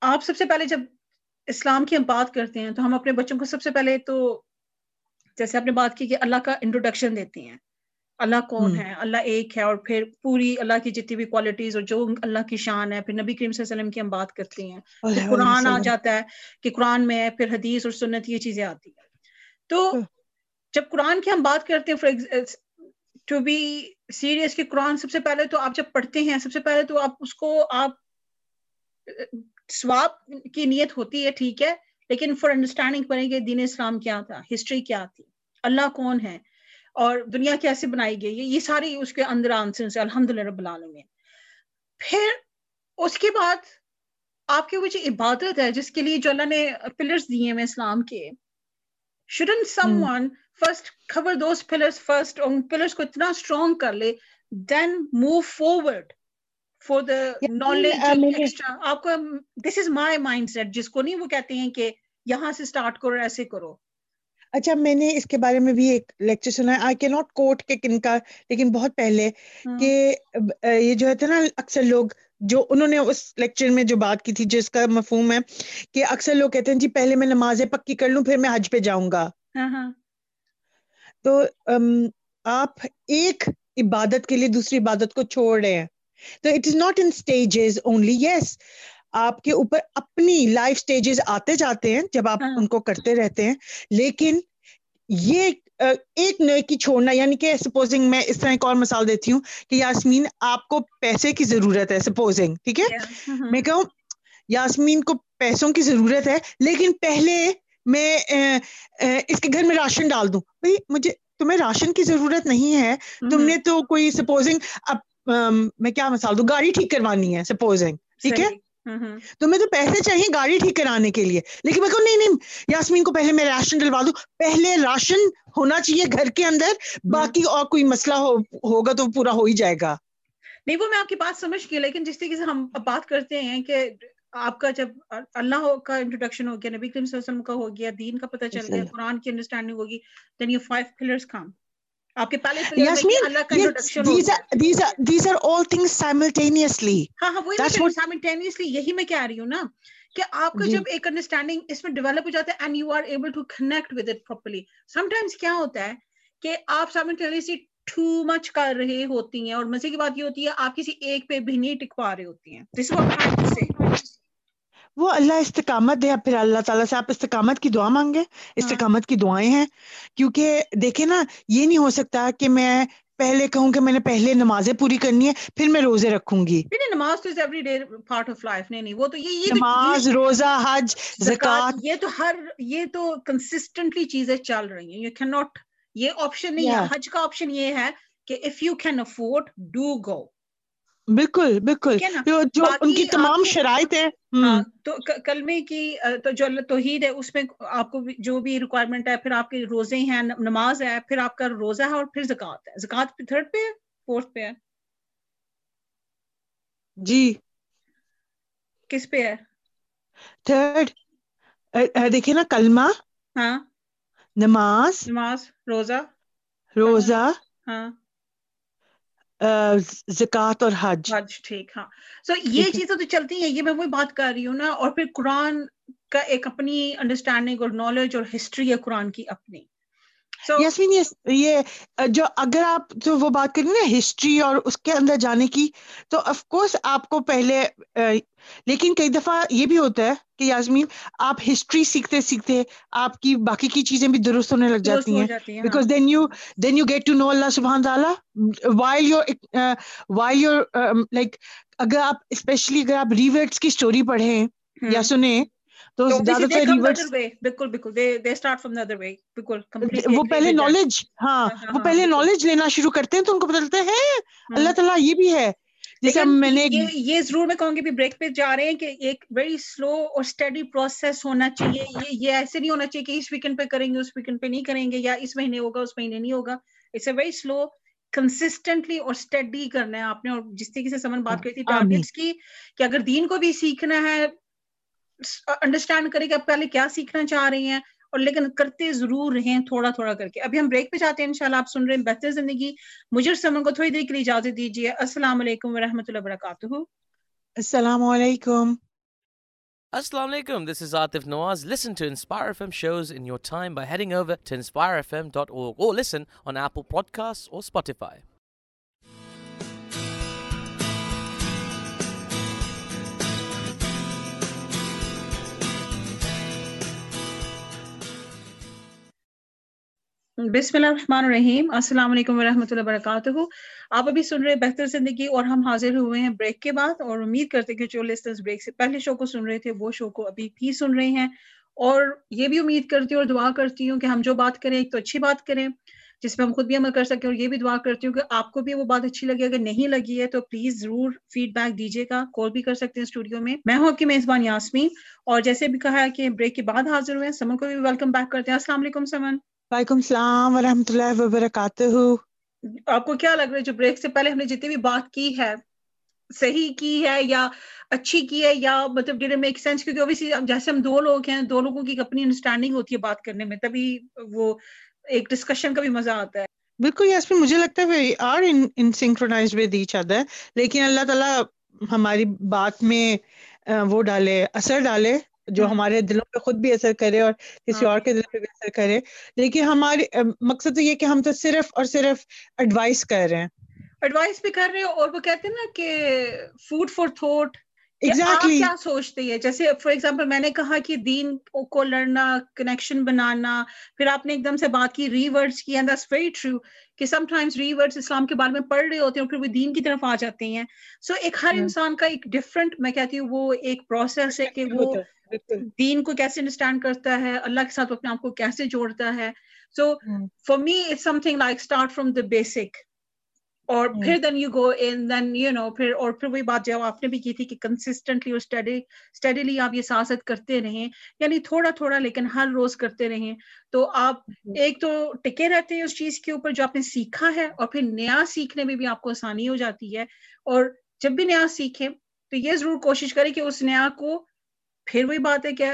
آپ سب سے پہلے جب اسلام کی ہم بات کرتے ہیں تو ہم اپنے بچوں کو سب سے پہلے تو جیسے آپ نے بات کی کہ اللہ کا انٹروڈکشن دیتے ہیں۔ اللہ کون ہے؟ اللہ ایک ہے اور پھر پوری اللہ کی جتنی بھی کوالٹیز اور جو اللہ کی شان ہے پھر نبی کریم صلی اللہ علیہ وسلم کی ہم بات کرتے ہیں پھر قرآن آ جاتا ہے کہ قرآن میں ہے پھر حدیث اور سنت یہ چیزیں آتی ہیں۔ تو جب قرآن کی ہم بات کرتے ہیں ٹو بی سیریس کہ قرآن سب سے پہلے تو آپ جب پڑھتے ہیں سب سے پہلے تو آپ اس کو آپ سواب کی نیت ہوتی ہے ٹھیک ہے لیکن فار انڈرسٹینڈنگ پڑے گی دین اسلام کیا تھا ہسٹری کیا تھی اللہ کون ہے؟ اور دنیا کیسے بنائی گئی ہے یہ ساری اس کے اندر آنسر سے الحمد للہ رب العالمین۔ پھر اس کے بعد آپ کے وہ جو عبادت ہے جس کے لیے جو اللہ نے پلرز دیے ہیں اسلام کے۔ شوڈن سم ون فرسٹ خبر دوز پلرز فرسٹ ان پلرز کو اتنا اسٹرانگ کر لے then move forward for the knowledge آپ کو دس از مائی مائنڈ سیٹ جس کو نہیں وہ کہتے ہیں کہ یہاں سے اسٹارٹ کرو ایسے کرو۔ اچھا میں نے اس کے بارے میں بھی ایک لیکچر سنا ہے۔ آئی کی ناٹ کوٹ کے کن کا لیکن بہت پہلے کہ یہ جو ہے نا اکثر لوگ جو انہوں نے اس لیکچر میں جو بات کی تھی جس کا مفہوم ہے کہ اکثر لوگ کہتے ہیں جی پہلے میں نمازیں پکی کر لوں پھر میں حج پہ جاؤں گا۔ ہاں، ہاں۔ تو آپ ایک عبادت کے لیے دوسری عبادت کو چھوڑ رہے ہیں۔ تو it is not in stages only yes آپ کے اوپر اپنی لائف سٹیجز آتے جاتے ہیں جب آپ ہاں۔ ان کو کرتے رہتے ہیں۔ لیکن یہ ایک نیکی چھوڑنا یعنی کہ سپوزنگ میں اس طرح ایک اور مثال دیتی ہوں کہ یاسمین آپ کو پیسے کی ضرورت ہے سپوزنگ ٹھیک ہے؟ میں کہوں یاسمین کو پیسوں کی ضرورت ہے لیکن پہلے میں اس کے گھر میں راشن ڈال دوں۔ بھائی مجھے تمہیں راشن کی ضرورت نہیں ہے۔ تم نے تو کوئی سپوزنگ اب میں کیا مثال دوں گاڑی ٹھیک کروانی ہے سپوزنگ ٹھیک ہے؟ تمہیں تو پیسے چاہیے گاڑی ٹھیک کرانے کے لیے۔ لیکن میں کہوں نہیں نہیں یاسمین کو پہلے میں راشن ڈلوا دوں۔ پہلے راشن ہونا چاہیے گھر کے اندر باقی اور کوئی مسئلہ ہوگا تو پورا ہو ہی جائے گا۔ نہیں وہ میں آپ کی بات سمجھ گئی لیکن جس طریقے سے ہم بات کرتے ہیں کہ آپ کا جب اللہ کا انٹروڈکشن ہو گیا نبی کریم صلی اللہ علیہ وسلم کا ہو گیا دین کا پتہ چل گیا قرآن کی انڈرسٹینڈنگ ہوگی then you five pillars come آپ کے کا introduction these are all things simultaneously ہاں ہاں وہی سائملٹینیسلی یہی میں کہہ رہی ہوں نا کہ آپ کا جب ایک انڈرسٹینڈنگ اس میں ڈیولپ ہو جاتا ہے and you are able to connect with it properly سم کیا ہوتا ہے کہ آپ سائملٹینیسلی ٹو مچ کر رہے ہوتی ہیں اور مزے کی بات یہ ہوتی ہے آپ کسی ایک پہ بھی نہیں ٹکوا رہے ہوتی ہیں۔ دس واٹ وہ اللہ استقامت دے پھر اللہ تعالیٰ سے آپ استقامت کی دعا مانگے۔ ہاں۔ استقامت کی دعائیں ہیں۔ کیونکہ دیکھیں نا یہ نہیں ہو سکتا کہ میں پہلے کہوں کہ میں نے پہلے نمازیں پوری کرنی ہے پھر میں روزے رکھوں گی۔ نماز وہ تو یہ نماز روزہ حج زکات یہ تو ہر یہ تو کنسسٹنٹلی چیزیں چل رہی ہیں۔ یو کین ناٹ یہ آپشن نہیں ہے۔ حج کا آپشن یہ ہے کہ if you can afford do go بالکل بالکل۔ جو ان کی تمام شرائط ہے ہاں، تو کلمے کی تو جو توحید ہے اس میں آپ کو جو بھی ریکوائرمنٹ ہے پھر آپ کے روزے ہیں نماز ہے پھر آپ کا روزہ ہے اور پھر زکات ہے۔ زکات تھرڈ پہ ہے فورتھ پہ ہے؟ جی۔ کس پہ ہے؟ تھرڈ دیکھیے نا کلمہ۔ ہاں۔ نماز۔ نماز روزہ۔ روزہ۔ ہاں۔ زکات اور حج۔ حج ٹھیک ہاں۔ سو یہ چیزیں تو چلتی ہیں یہ میں وہی بات کر رہی ہوں نا اور پھر قرآن کا ایک اپنی انڈرسٹینڈنگ اور نالج اور ہسٹری ہے قرآن کی اپنی۔ یسمین یہ جو اگر آپ جو وہ بات کریں نا ہسٹری اور اس کے اندر جانے کی تو اف کورس آپ کو پہلے لیکن کئی دفعہ یہ بھی ہوتا ہے کہ یاسمین آپ ہسٹری سیکھتے سیکھتے آپ کی باقی کی چیزیں بھی درست ہونے لگ جاتی ہیں۔ Because then you then you get to know اللہ سبحان تعالیٰ while your while your like اگر آپ اسپیشلی اگر آپ ریورٹس کی اسٹوری پڑھیں یا سنیں تو وہ پہلے نالج ہاں وہ پہلے نالج لینا شروع کرتے ہیں تو ان کو پتہ چلتا ہے اللہ تعالیٰ یہ بھی ہے۔ جیسے میں نے یہ ضرور میں کہوں گی بریک پہ جا رہے ہیں کہ ایک ویری سلو اور اسٹڈی پروسیس ہونا چاہیے۔ یہ یہ ایسے نہیں ہونا چاہیے کہ اس ویکینڈ پہ کریں گے اس ویکینڈ پہ نہیں کریں گے یا اس مہینے ہوگا اس مہینے نہیں ہوگا۔ It's a very slow consistently اور اسٹڈی کرنا ہے آپ نے۔ اور جس طریقے سے سمن بات کری تھی ٹارگیٹس کی کہ اگر دین کو بھی سیکھنا ہے انڈرسٹینڈ کرے کہ آپ پہلے کیا سیکھنا چاہ رہے ہیں اور لیکن کرتے ضرور رہیں تھوڑا تھوڑا کر کے ابھی ہم بریک پہ جاتے ہیں انشاءاللہ آپ سن رہے ہیں بہتر زندگی مجھے سمن کو تھوڑی دیر کے لیے اجازت دیجیے السلام علیکم ورحمۃ اللہ وبرکاتہ السلام علیکم Assalamu alaikum. This is Atif Nawaz. Listen to Inspire FM shows in your time by heading over to inspirefm.org or listen on Apple Podcasts or Spotify. بسم اللہ الرحمن الرحیم۔ السلام علیکم ورحمۃ اللہ وبرکاتہ۔ آپ ابھی سن رہے بہتر زندگی اور ہم حاضر ہوئے ہیں بریک کے بعد اور امید کرتے کہ جو لسٹرز بریک سے پہلے شو کو سن رہے تھے وہ شو کو ابھی بھی سن رہے ہیں۔ اور یہ بھی امید کرتی ہوں اور دعا کرتی ہوں کہ ہم جو بات کریں، ایک تو اچھی بات کریں جس پہ ہم خود بھی عمل کر سکیں اور یہ بھی دعا کرتی ہوں کہ آپ کو بھی وہ بات اچھی لگی۔ اگر نہیں لگی ہے تو پلیز ضرور فیڈ بیک دیجیے گا کال بھی کر سکتے ہیں اسٹوڈیو میں۔ میں ہوں آپ کی میزبان یاسمین اور جیسے بھی کہا ہے کہ بریک کے بعد حاضر ہوئے ہیں، سمن کو بھی ویلکم بیک کرتے ہیں۔ السلام علیکم، سمن۔ وعلیکم السلام ورحمۃ اللہ وبرکاتہ۔ آپ کو کیا لگ رہا ہے جو بریک سے پہلے ہم نے جتنی بھی بات کی ہے صحیح کی ہے یا اچھی کی ہے یا مطلب ڈیڈ میک سینس کیونکہ اوبیسلی جیسے ہم دو لوگ ہیں دو لوگوں کی اپنی انڈرسٹینڈنگ ہوتی ہے بات کرنے میں تبھی وہ ایک ڈسکشن کا بھی مزہ آتا ہے۔ بالکل یس میں مجھے لگتا ہے are in synchronize with each other لیکن اللہ تعالیٰ ہماری بات میں وہ ڈالے اثر ڈالے۔ جو ہمارے دلوں پہ خود بھی اثر کرے اور کسی اور کے دل پہ بھی اثر کرے۔ لیکن ہماری مقصد تو یہ کہ ہم تو صرف اور صرف ایڈوائس کر رہے ہیں۔ ایڈوائس بھی کر رہے ہیں اور وہ کہتے ہیں نا کہ فوڈ فار تھوٹ کیا سوچتے ہیں؟ جیسے فار ایگزامپل میں نے کہا کہ دین کو لڑنا کنیکشن بنانا پھر آپ نے ایک دم سے بات کی ری ورڈس کی ویری ٹرو کہ سم ٹائمس ری ورڈس اسلام کے بارے میں پڑھ رہے ہوتے ہیں اور پھر وہ دین کی طرف آ جاتے ہیں۔ سو ایک ہر انسان کا ایک ڈفرنٹ میں کہتی ہوں وہ ایک پروسیس ہے کہ وہ دین کو کیسے انڈرسٹینڈ کرتا ہے اللہ کے ساتھ اپنے آپ کو کیسے جوڑتا ہے۔ So for me it something like start from the basic اور پھر then you go in then you know پھر اور پھر وہی بات جو آپ نے بھی کی تھی کہ کنسسٹنٹلی اور اسٹڈیلی آپ یہ سیاست کرتے رہیں یعنی تھوڑا تھوڑا لیکن ہر روز کرتے رہیں۔ تو آپ ایک تو ٹکے رہتے ہیں اس چیز کے اوپر جو آپ نے سیکھا ہے اور پھر نیا سیکھنے میں بھی آپ کو آسانی ہو جاتی ہے۔ اور جب بھی نیا سیکھیں تو یہ ضرور کوشش کریں کہ اس نیا کو پھر وہی بات ہے کہ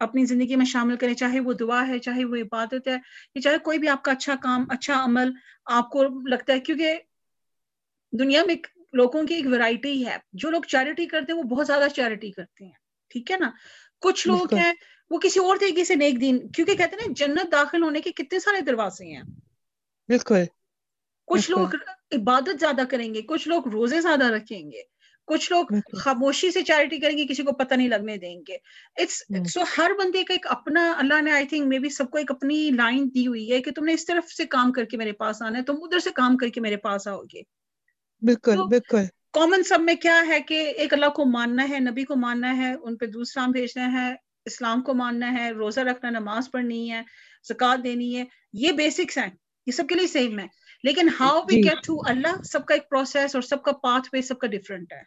اپنی زندگی میں شامل کریں چاہے وہ دعا ہے چاہے وہ عبادت ہے یا چاہے کوئی بھی آپ کا اچھا کام اچھا عمل آپ کو لگتا ہے۔ کیونکہ دنیا میں لوگوں کی ایک ورائٹی ہے۔ جو لوگ چیریٹی کرتے ہیں وہ بہت زیادہ چیریٹی کرتے ہیں۔ ٹھیک ہے نا؟ کچھ لوگ ہیں وہ کسی اور طریقے سے نیک دین کیونکہ کہتے ہیں جنت داخل ہونے کے کتنے سارے دروازے ہیں۔ بالکل۔ کچھ لوگ عبادت زیادہ کریں گے کچھ لوگ روزے زیادہ رکھیں گے۔ کچھ لوگ خاموشی سے چیریٹی کریں گے کسی کو پتہ نہیں لگنے دیں گے۔ سو ہر بندے کا ایک اپنا اللہ نے آئی تھنک میں بھی سب کو ایک اپنی لائن دی ہوئی ہے کہ تم نے اس طرف سے کام کر کے میرے پاس آنا ہے تم ادھر سے کام کر کے میرے پاس آؤ گے۔ بالکل بالکل۔ کامن سب میں کیا ہے کہ ایک اللہ کو ماننا ہے نبی کو ماننا ہے ان پہ دوسرا بھیجنا ہے اسلام کو ماننا ہے روزہ رکھنا نماز پڑھنی ہے زکات دینی ہے یہ بیسکس ہیں۔ یہ سب کے لیے سیم ہے۔ لیکن ہاؤ وی گیٹ ٹو اللہ سب کا ایک پروسیس اور سب کا پاتھ وے سب کا ڈفرنٹ ہے۔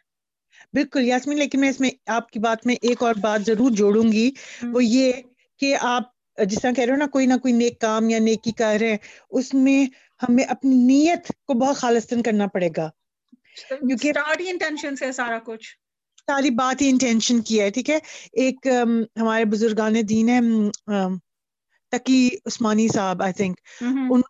بالکل یاسمین لیکن میں اس میں آپ کی بات میں ایک اور بات ضرور جوڑوں گی۔ وہ یہ کہ آپ جس طرح کہہ رہے ہو نا کوئی نہ کوئی نیک کام یا نیکی کر رہے ہیں اس میں ہمیں اپنی نیت کو بہت خالصن کرنا پڑے گا۔ کیونکہ سارا کچھ ساری بات ہی انٹینشن کی ہے ٹھیک ہے ایک ہمارے بزرگان دین ہے تقی عثمانی صاحب آئی تھنک ان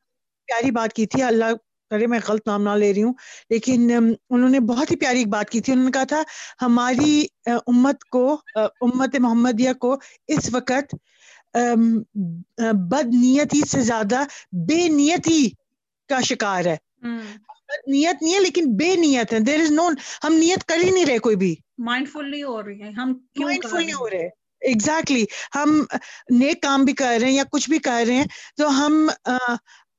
پیاری بات کی تھی اللہ کرے میں غلط نام نہ لے رہی ہوں لیکن انہوں نے بہت ہی پیاری ایک بات کی تھی انہوں نے کہا تھا ہماری امت کو امت محمدیہ کو اس وقت بد نیتی سے زیادہ بے نیتی کا شکار ہے نیت نہیں ہے لیکن بے نیت ہے۔ دیر از نو ہم نیت کر ہی نہیں رہے کوئی بھی۔ مائنڈ فل نہیں ہو رہی ہے ہم مائنڈ فل نہیں ہو رہے۔ ایگزیکٹلی ہم نیک کام بھی کر رہے ہیں یا کچھ بھی کر رہے ہیں تو ہم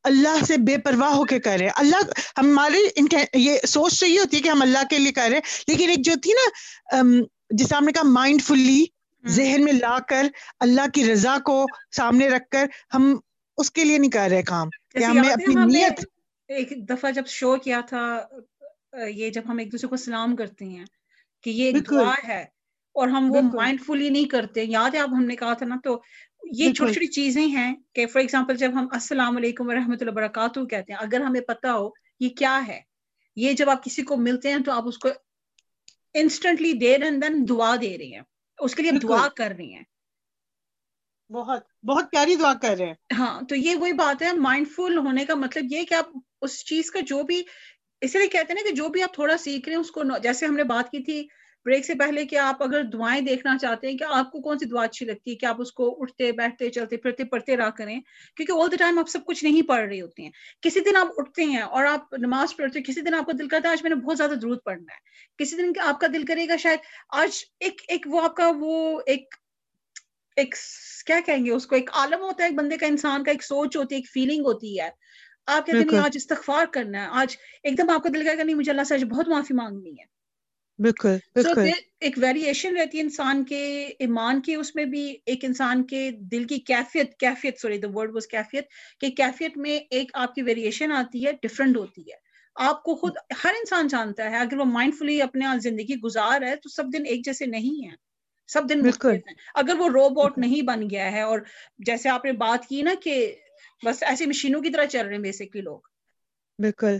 اللہ سے بے پرواہ ہو کے کر رہے ہیں۔ اللہ ہماری یہ سوچ تو یہ ہوتی ہے کہ ہم اللہ کے لیے کر رہے ہیں لیکن ایک جو تھی نا جس آپ نے کہا مائنڈ فلی ذہن میں لا کر اللہ کی رضا کو سامنے رکھ کر ہم اس کے لیے نہیں کر رہے کام۔ ہمیں اپنی نیت ایک دفعہ جب شو کیا تھا یہ جب ہم ایک دوسرے کو سلام کرتے ہیں کہ یہ ایک دعا ہے اور ہم وہ مائنڈ فلی نہیں کرتے۔ یاد ہے اب ہم نے کہا تھا نا تو یہ چھوٹی چھوٹی چیزیں ہیں کہ فار ایگزامپل جب ہم السلام علیکم و رحمۃ اللہ وبرکاتہ کہتے ہیں اگر ہمیں پتا ہو یہ کیا ہے یہ جب آپ کسی کو ملتے ہیں تو آپ اس کو انسٹنٹلی دے رہے ہیں دین دعا دے رہی ہیں اس کے لیے دعا کر رہی ہیں۔ بہت بہت پیاری دعا کر رہے ہیں۔ ہاں تو یہ وہی بات ہے مائنڈ فل ہونے کا مطلب یہ کہ آپ اس چیز کا جو بھی، اس لیے کہتے ہیں نا کہ جو بھی آپ تھوڑا سیکھ رہے ہیں، اس کو جیسے ہم نے بات کی تھی بریک سے پہلے کہ آپ اگر دعائیں دیکھنا چاہتے ہیں کہ آپ کو کون سی دعا اچھی لگتی ہے، کہ آپ اس کو اٹھتے، بیٹھتے، چلتے، پھرتے، پڑھتے رہا کریں، کیونکہ آل دا ٹائم آپ سب کچھ نہیں پڑھ رہی ہوتی ہیں۔ کسی دن آپ اٹھتے ہیں اور آپ نماز پڑھتے ہیں، کسی دن آپ کا دل کرتا ہے آج میں نے بہت زیادہ ضرورت پڑھنا ہے۔ کسی دن آپ کا دل کرے گا شاید آج ایک ایک وہ آپ کا وہ ایک ایک کیا کہیں گے اس کو؟ ایک عالم ہوتا ہے ایک بندے کا انسان کا ایک سوچ ہوتی ہے ایک فیلنگ ہوتی ہے۔ آپ کہتے ہیں آج استغفار کرنا ہے آج ایک دم آپ کا دل گا نہیں مجھے اللہ سے آج بہت معافی مانگنی ہے۔ بالکل ایک ویریشن رہتی ہے انسان کے ایمان کی اس میں بھی ایک انسان کے دل کی کیفیت کیفیت سوری دا ورڈ واز کیفیت کہ کیفیت میں ایک آپ کی ویریشن آتی ہے ڈفرنٹ ہوتی ہے۔ آپ کو خود ہر انسان جانتا ہے اگر وہ مائنڈ فلی اپنے زندگی گزار ہے تو سب دن ایک جیسے نہیں ہے سب دن ہیں۔ اگر وہ روبوٹ نہیں بن گیا ہے اور جیسے آپ نے بات کی نا کہ بس ایسی مشینوں کی طرح چل رہے ہیں بیسکلی لوگ۔ بالکل۔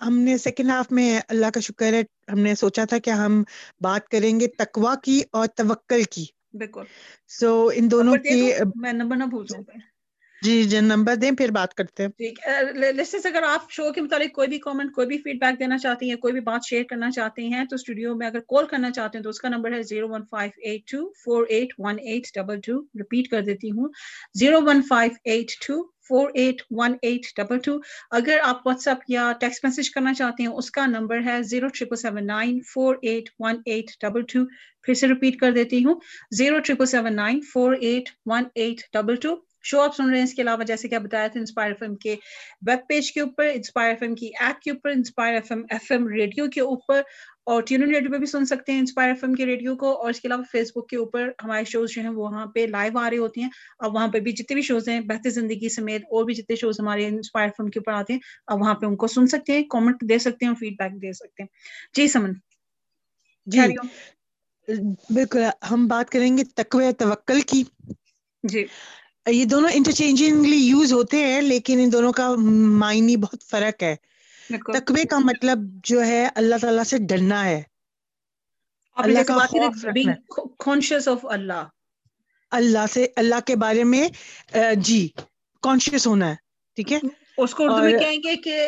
ہم نے سیکنڈ ہاف میں اللہ کا شکر ہے ہم نے سوچا تھا کہ ہم بات کریں گے تکوا کی اور توکل کی۔ بالکل۔ سو ان دونوں کی میں نمبر نہ بھول جی جی نمبر دیں، پھر بات کرتے ہیں۔ ٹھیک اگر آپ شو کے متعلق کوئی بھی کامنٹ کوئی بھی فیڈ بیک دینا چاہتے ہیں، کوئی بھی بات شیئر کرنا چاہتے ہیں، تو اسٹوڈیو میں اگر کال کرنا چاہتے ہیں، تو اس کا نمبر ہے zero one five eight two four eight one eight double two repeat کر دیتی ہوں zero one five eight two four eight one eight double two اگر آپ واٹس ایپ یا ٹیکسٹ میسج کرنا چاہتے ہیں، اس کا نمبر ہے zero triple seven nine four eight one eight double two پھر سے ریپیٹ کر دیتی ہوں zero triple seven nine four eight one eight double two show آپ سن رہے ہیں اس کے علاوہ؟ جیسے کہ بتایا تھا انسپائر ایف ایم کے ویب پیج کے اوپر انسپائر ایف ایم کی ایپ کے اوپر Inspire F M F M radio کے اوپر اور ٹیون ریڈیو پہ بھی سن سکتے ہیں انسپائر ایف ایم کے ریڈیو کو اور اس کے علاوہ فیس بک کے اوپر ہمارے شوز جو ہیں وہاں پہ لائیو آ رہے ہوتے ہیں۔ اب وہاں پہ بھی جتنے بھی شوز ہیں بہتر زندگی سمیت اور بھی جتنے شوز ہمارے انسپائر ایف ایم کے اوپر آتے ہیں اب وہاں پہ ان کو سن سکتے ہیں کامنٹ دے سکتے ہیں اور فیڈ بیک دے سکتے ہیں۔ جی سمن۔ جی۔ بالکل ہم بات کریں گے تقوی توکل کی۔ جی۔ یہ دونوں انٹرچینجنگلی یوز ہوتے ہیں لیکن ان دونوں کا معنی بہت فرق ہے۔ تقوی کا مطلب جو ہے اللہ تعالیٰ سے ڈرنا ہے۔ اللہ کا کانشیس آف اللہ اللہ سے اللہ کے بارے میں جی کانشیس ہونا ہے ٹھیک ہے؟ اس کو اردو میں کہیں گے کہ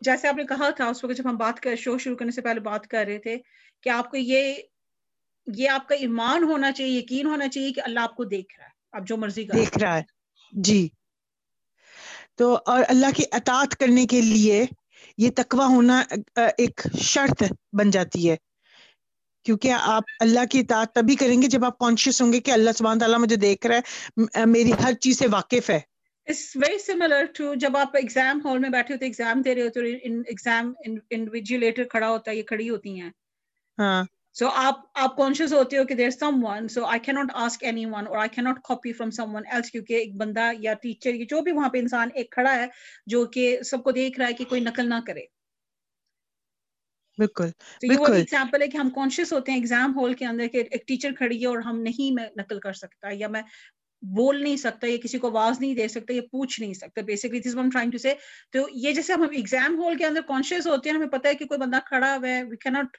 جیسے آپ نے کہا تھا اس وقت جب ہم بات کر شو شروع کرنے سے پہلے بات کر رہے تھے کہ آپ کو یہ یہ آپ کا ایمان ہونا چاہیے یقین ہونا چاہیے کہ اللہ آپ کو دیکھ رہا ہے۔ آپ جو مرضی دیکھ رہا ہے۔ جی۔ تو اور اللہ کی اطاعت کرنے کے لیے یہ تقوی ہونا ایک شرط بن جاتی ہے۔ کیونکہ آپ اللہ کی اطاعت تبھی کریں گے جب آپ کانشیس ہوں گے کہ اللہ سبحانہ تعالیٰ مجھے دیکھ رہا ہے۔ میری ہر چیز سے واقف ہے۔ It's very similar to جب آپ ایگزام ہال میں بیٹھے ہوتے ایگزام دے رہے ہوتے ایگزام انویجولیٹر کھڑا ہوتا ہے یہ کھڑی ہوتی ہیں۔ ہاں۔ سو آپ آپ کانشیس ہوتے ہو کہ دیر سم ون سو آئی کی ناٹ آسک اینی ون اور آئی کی not copy from someone else کیونکہ ایک بندہ یا ٹیچر جو بھی وہاں پہ انسان ایک کھڑا ہے جو کہ سب کو دیکھ رہا ہے کہ کوئی نقل نہ کرے. بالکل ایگزامپل ہے کہ ہم کانشیس ہوتے ہیں ایگزام ہال کے اندر کہ ایک ٹیچر کھڑی ہے اور ہم نہیں میں نقل کر سکتا یا میں بول نہیں سکتا یا کسی کو آواز نہیں دے سکتا یا پوچھ نہیں سکتا. Basically this one trying to سے تو یہ جیسے ہم ایگزام ہال کے اندر کانشیس ہوتے ہیں ہمیں پتہ ہے کہ کوئی بندہ کھڑا ہوا ہے وی کی ناٹ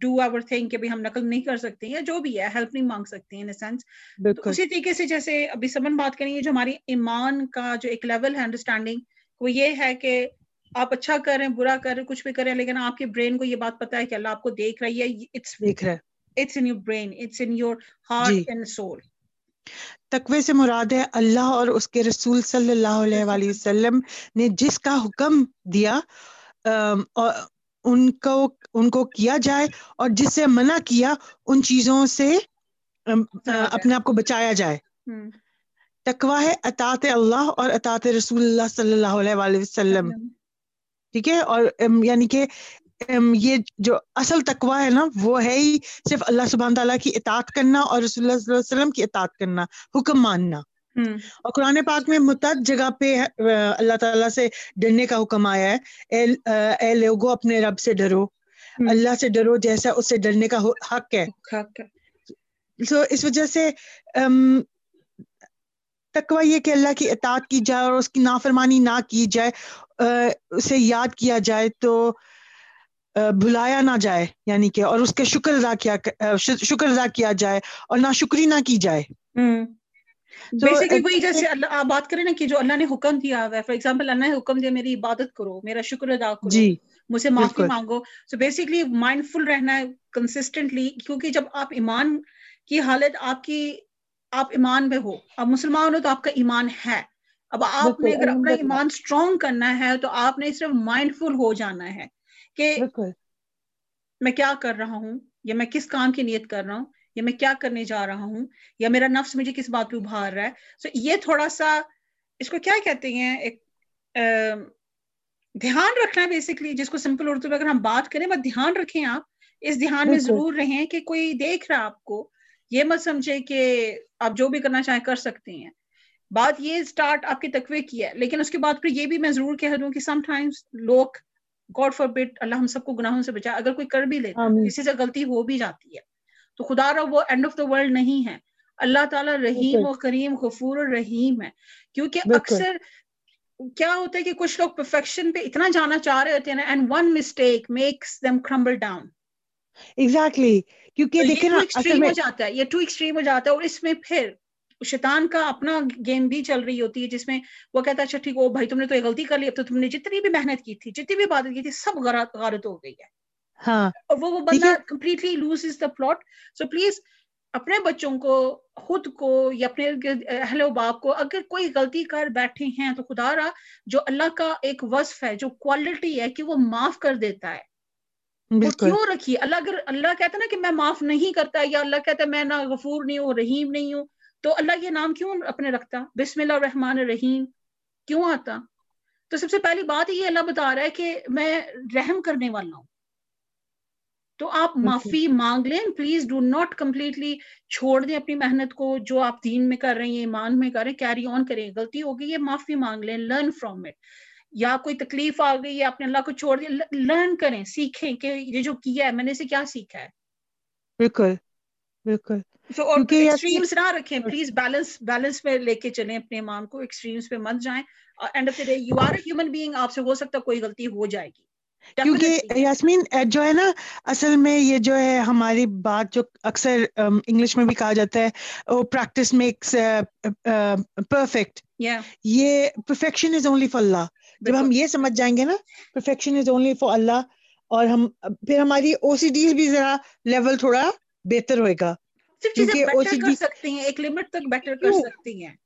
ڈو آور تھنگ کہ ہم نقل نہیں کر سکتے یا جو بھی ہے ہیلپ نہیں مانگ سکتے ان سینس اسی طریقے سے جیسے ابھی سمن بات کریں گے جو ہماری ایمان کا جو ایک لیول ہے انڈرسٹینڈنگ وہ یہ ہے کہ آپ اچھا کر رہے ہیں برا کر رہے ہیں کچھ بھی کر رہے ہیں لیکن آپ کے برین کو یہ بات پتا ہے کہ اللہ آپ کو دیکھ رہی ہے اٹس دیکھ رہا ہے it's in your brain it's in your heart and soul تقوی سے مراد ہے اللہ اور اس کے رسول صلی اللہ علیہ وآلہ وسلم نے جس کا حکم دیا ان کو ان کو کیا جائے اور جس سے منع کیا ان چیزوں سے اپنے آپ کو بچایا جائے۔ تقوی ہے اطاط اللہ اور اطاط رسول اللہ صلی اللہ علیہ وآلہ وسلم۔ ٹھیک ہے؟ اور یعنی کہ یہ جو اصل تقوی ہے نا وہ ہے ہی صرف اللہ سبحانہ تعالیٰ کی اطاعت کرنا اور رسول اللہ صلی اللہ علیہ وسلم کی اطاعت کرنا حکم ماننا۔ اور قرآن پاک میں متعدد جگہ پہ اللہ تعالیٰ سے ڈرنے کا حکم آیا ہے۔ اے لوگو اپنے رب سے ڈرو۔ اللہ سے ڈرو جیسا اس سے ڈرنے کا حق ہے۔ سو اس وجہ سے تقوی یہ کہ اللہ کی اطاعت کی جائے اور اس کی نافرمانی نہ کی جائے اسے یاد کیا جائے تو بھلایا نہ جائے۔ یعنی کہ اور اس کے شکر ادا کیا شکر ادا کیا جائے اور نہ شکری نہ کی جائے۔ وہی جیسے اللہ آپ بات کریں نا کہ جو اللہ نے حکم دیا ہوا ہے فار ایگزامپل اللہ نے حکم دیا میری عبادت کرو میرا شکر ادا کرو جی مجھ سے معافی مانگو۔ سو بیسکلی مائنڈ فل رہنا ہے کنسسٹنٹلی کیونکہ جب آپ ایمان کی حالت آپ کی آپ ایمان میں ہو اب مسلمان ہو تو آپ کا ایمان ہے۔ اب آپ نے اگر اپنا ایمان اسٹرانگ کرنا ہے تو آپ نے صرف مائنڈ فل ہو جانا ہے کہ میں کیا کر رہا ہوں یا میں کس کام کی نیت کر رہا ہوں۔ یا میں کیا کرنے جا رہا ہوں یا میرا نفس مجھے کس بات پہ ابھار رہا ہے؟ سو یہ تھوڑا سا اس کو کیا کہتے ہیں؟ ایک دھیان رکھنا ہے بیسکلی جس کو سمپل اردو میں اگر ہم بات کریں بس دھیان رکھیں آپ۔ اس دھیان میں ضرور رہیں کہ کوئی دیکھ رہا آپ کو یہ مت سمجھے کہ آپ جو بھی کرنا چاہیں کر سکتے ہیں۔ بات یہ اسٹارٹ آپ کی تقوی کی ہے لیکن اس کے بعد پھر یہ بھی میں ضرور کہہ دوں کہ سم ٹائمس لوگ گاڈ فار بٹ اللہ ہم سب کو گناہوں سے بچائے اگر کوئی کر بھی لیتا کسی سے غلطی ہو بھی جاتی ہے۔ تو خدا رہا وہ اینڈ آف دا ورلڈ نہیں ہے۔ اللہ تعالیٰ رحیم و کریم غفور اور رحیم ہے۔ کیونکہ اکثر کیا ہوتا ہے کہ کچھ لوگ پرفیکشن پہ اتنا جانا چاہ رہے ہوتے ہیں نا and one mistake makes them crumble down exactly کیونکہ دیکھیں نا ایکسٹریم ہو جاتا ہے یہ ٹو ایکسٹریم ہو جاتا ہے اور اس میں پھر شیطان کا اپنا گیم بھی چل رہی ہوتی ہے جس میں وہ کہتا ہے اچھا ٹھیک وہ بھائی تم نے تو یہ غلطی کر لی اب تو تم نے جتنی بھی محنت کی تھی جتنی بھی عبادت کی تھی سب غارت ہو گئی ہے۔ ہاں۔ وہ وہ بندہ completely loses the plot so please اپنے بچوں کو خود کو یا اپنے اہل و باپ کو اگر کوئی غلطی کر بیٹھے ہیں تو خدا را جو اللہ کا ایک وصف ہے جو کوالٹی ہے کہ وہ معاف کر دیتا ہے۔ وہ کیوں رکھیے؟ اللہ اگر اللہ کہتا ہے نا کہ میں معاف نہیں کرتا یا اللہ کہتا ہے میں نہ غفور نہیں ہوں رحیم نہیں ہوں تو اللہ یہ نام کیوں اپنے رکھتا؟ بسم اللہ الرحمن الرحیم۔ کیوں آتا؟ تو سب سے پہلی بات یہ اللہ بتا رہا ہے کہ میں رحم کرنے والا ہوں۔ تو آپ معافی مانگ لیں۔ پلیز ڈو ناٹ کمپلیٹلی چھوڑ دیں اپنی محنت کو جو آپ دین میں کر رہے ہیں ایمان میں کر رہے ہیں کیری آن کریں۔ غلطی ہو گئی ہے معافی مانگ لیں۔ لرن فرام اٹ یا کوئی تکلیف آ گئی ہے آپ نے اللہ کو چھوڑ دیا لرن کریں سیکھیں کہ یہ جو کیا ہے میں نے اسے کیا سیکھا ہے۔ بالکل بالکل۔ نہ رکھیں۔ پلیز بیلنس بیلنس میں لے کے چلیں اپنے ایمان کو۔ پہ مت جائیں۔ End of the day you are human being آپ سے ہو سکتا کوئی غلطی ہو جائے گی۔ کیونکہ یاسمین جو ہے نا اصل میں یہ جو ہے ہماری بات جو اکثر انگلش میں بھی کہا جاتا ہے وہ پریکٹس میکس پرفیکٹ یہ پرفیکشن از اونلی فار اللہ جب ہم یہ سمجھ جائیں گے نا پرفیکشن از اونلی فار اللہ اور ہم پھر ہماری او سی ڈی بھی ذرا لیول تھوڑا بہتر ہوئے گا۔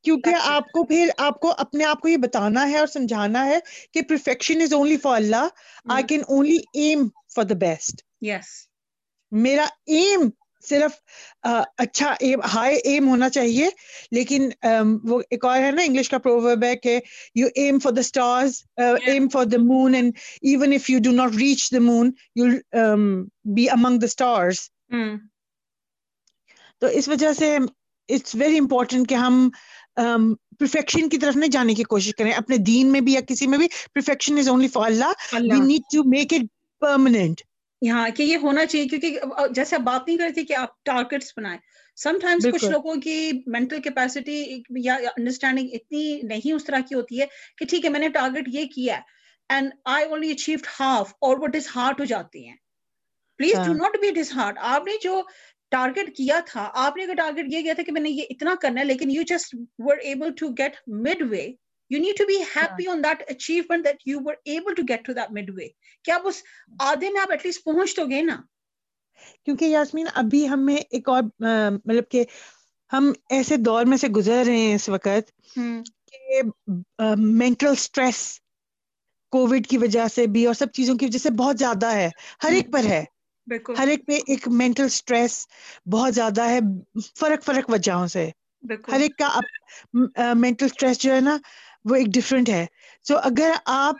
کیونکہ آپ کو پھر آپ کو اپنے آپ کو یہ بتانا ہے اور سمجھانا ہے کہ perfection is only for Allah I can only aim for the best yes میرا ایم صرف اچھا ایم ہائی ایم ہونا چاہیے لیکن وہ ایک اور ہے نا انگلش کا پروورب ہے کہ you aim for the stars aim for the moon and even if you do not reach the moon you be among the stars تو اس وجہ سے اٹس ویری امپورٹینٹ کہ ہم پرفیکشن کی طرف نہیں جانے کی کوشش کریں۔ اپنے دین میں بھی یا کسی میں بھی perfection is only for Allah we need to make it permanent یہاں کہ یہ ہونا چاہیے کیونکہ جیسے آپ بات نہیں کرتے کہ آپ ٹارگیٹس بنائیں۔ سم ٹائمس کچھ لوگوں کی مینٹل کیپیسٹی یا انڈرسٹینڈنگ اتنی نہیں اس طرح کی ہوتی ہے کہ ٹھیک ہے میں نے ٹارگیٹ یہ کیا ہے and I only achieved half اور وٹ از ہارڈ ہو جاتی ہیں۔ Please do not be dishearten آپ نے جو ٹارگیٹ کیا تھا آپ نے ٹارگیٹ یہ کیا تھا کہ میں نے یہ اتنا کرنا ہے لیکن you just were able to get midway you need to be happy on that achievement that you were able to get to that midway کیا آپ اس آدھے میں آپ ایٹ لیسٹ پہنچ تو گئے نا؟ کیونکہ یاسمین ابھی ہمیں ایک اور مطلب کہ ہم ایسے دور میں سے گزر رہے ہیں اس وقت کہ مینٹل اسٹریس کووڈ کی وجہ سے بھی اور سب چیزوں کی وجہ سے بہت زیادہ ہے۔ ہر ایک پر ہے۔ ہر ایک پہ ایک مینٹل اسٹریس بہت زیادہ ہے فرق فرق وجہوں سے۔ ہر ایک کا مینٹل اسٹریس جو ہے نا وہ ایک ڈفرینٹ ہے۔ سو اگر آپ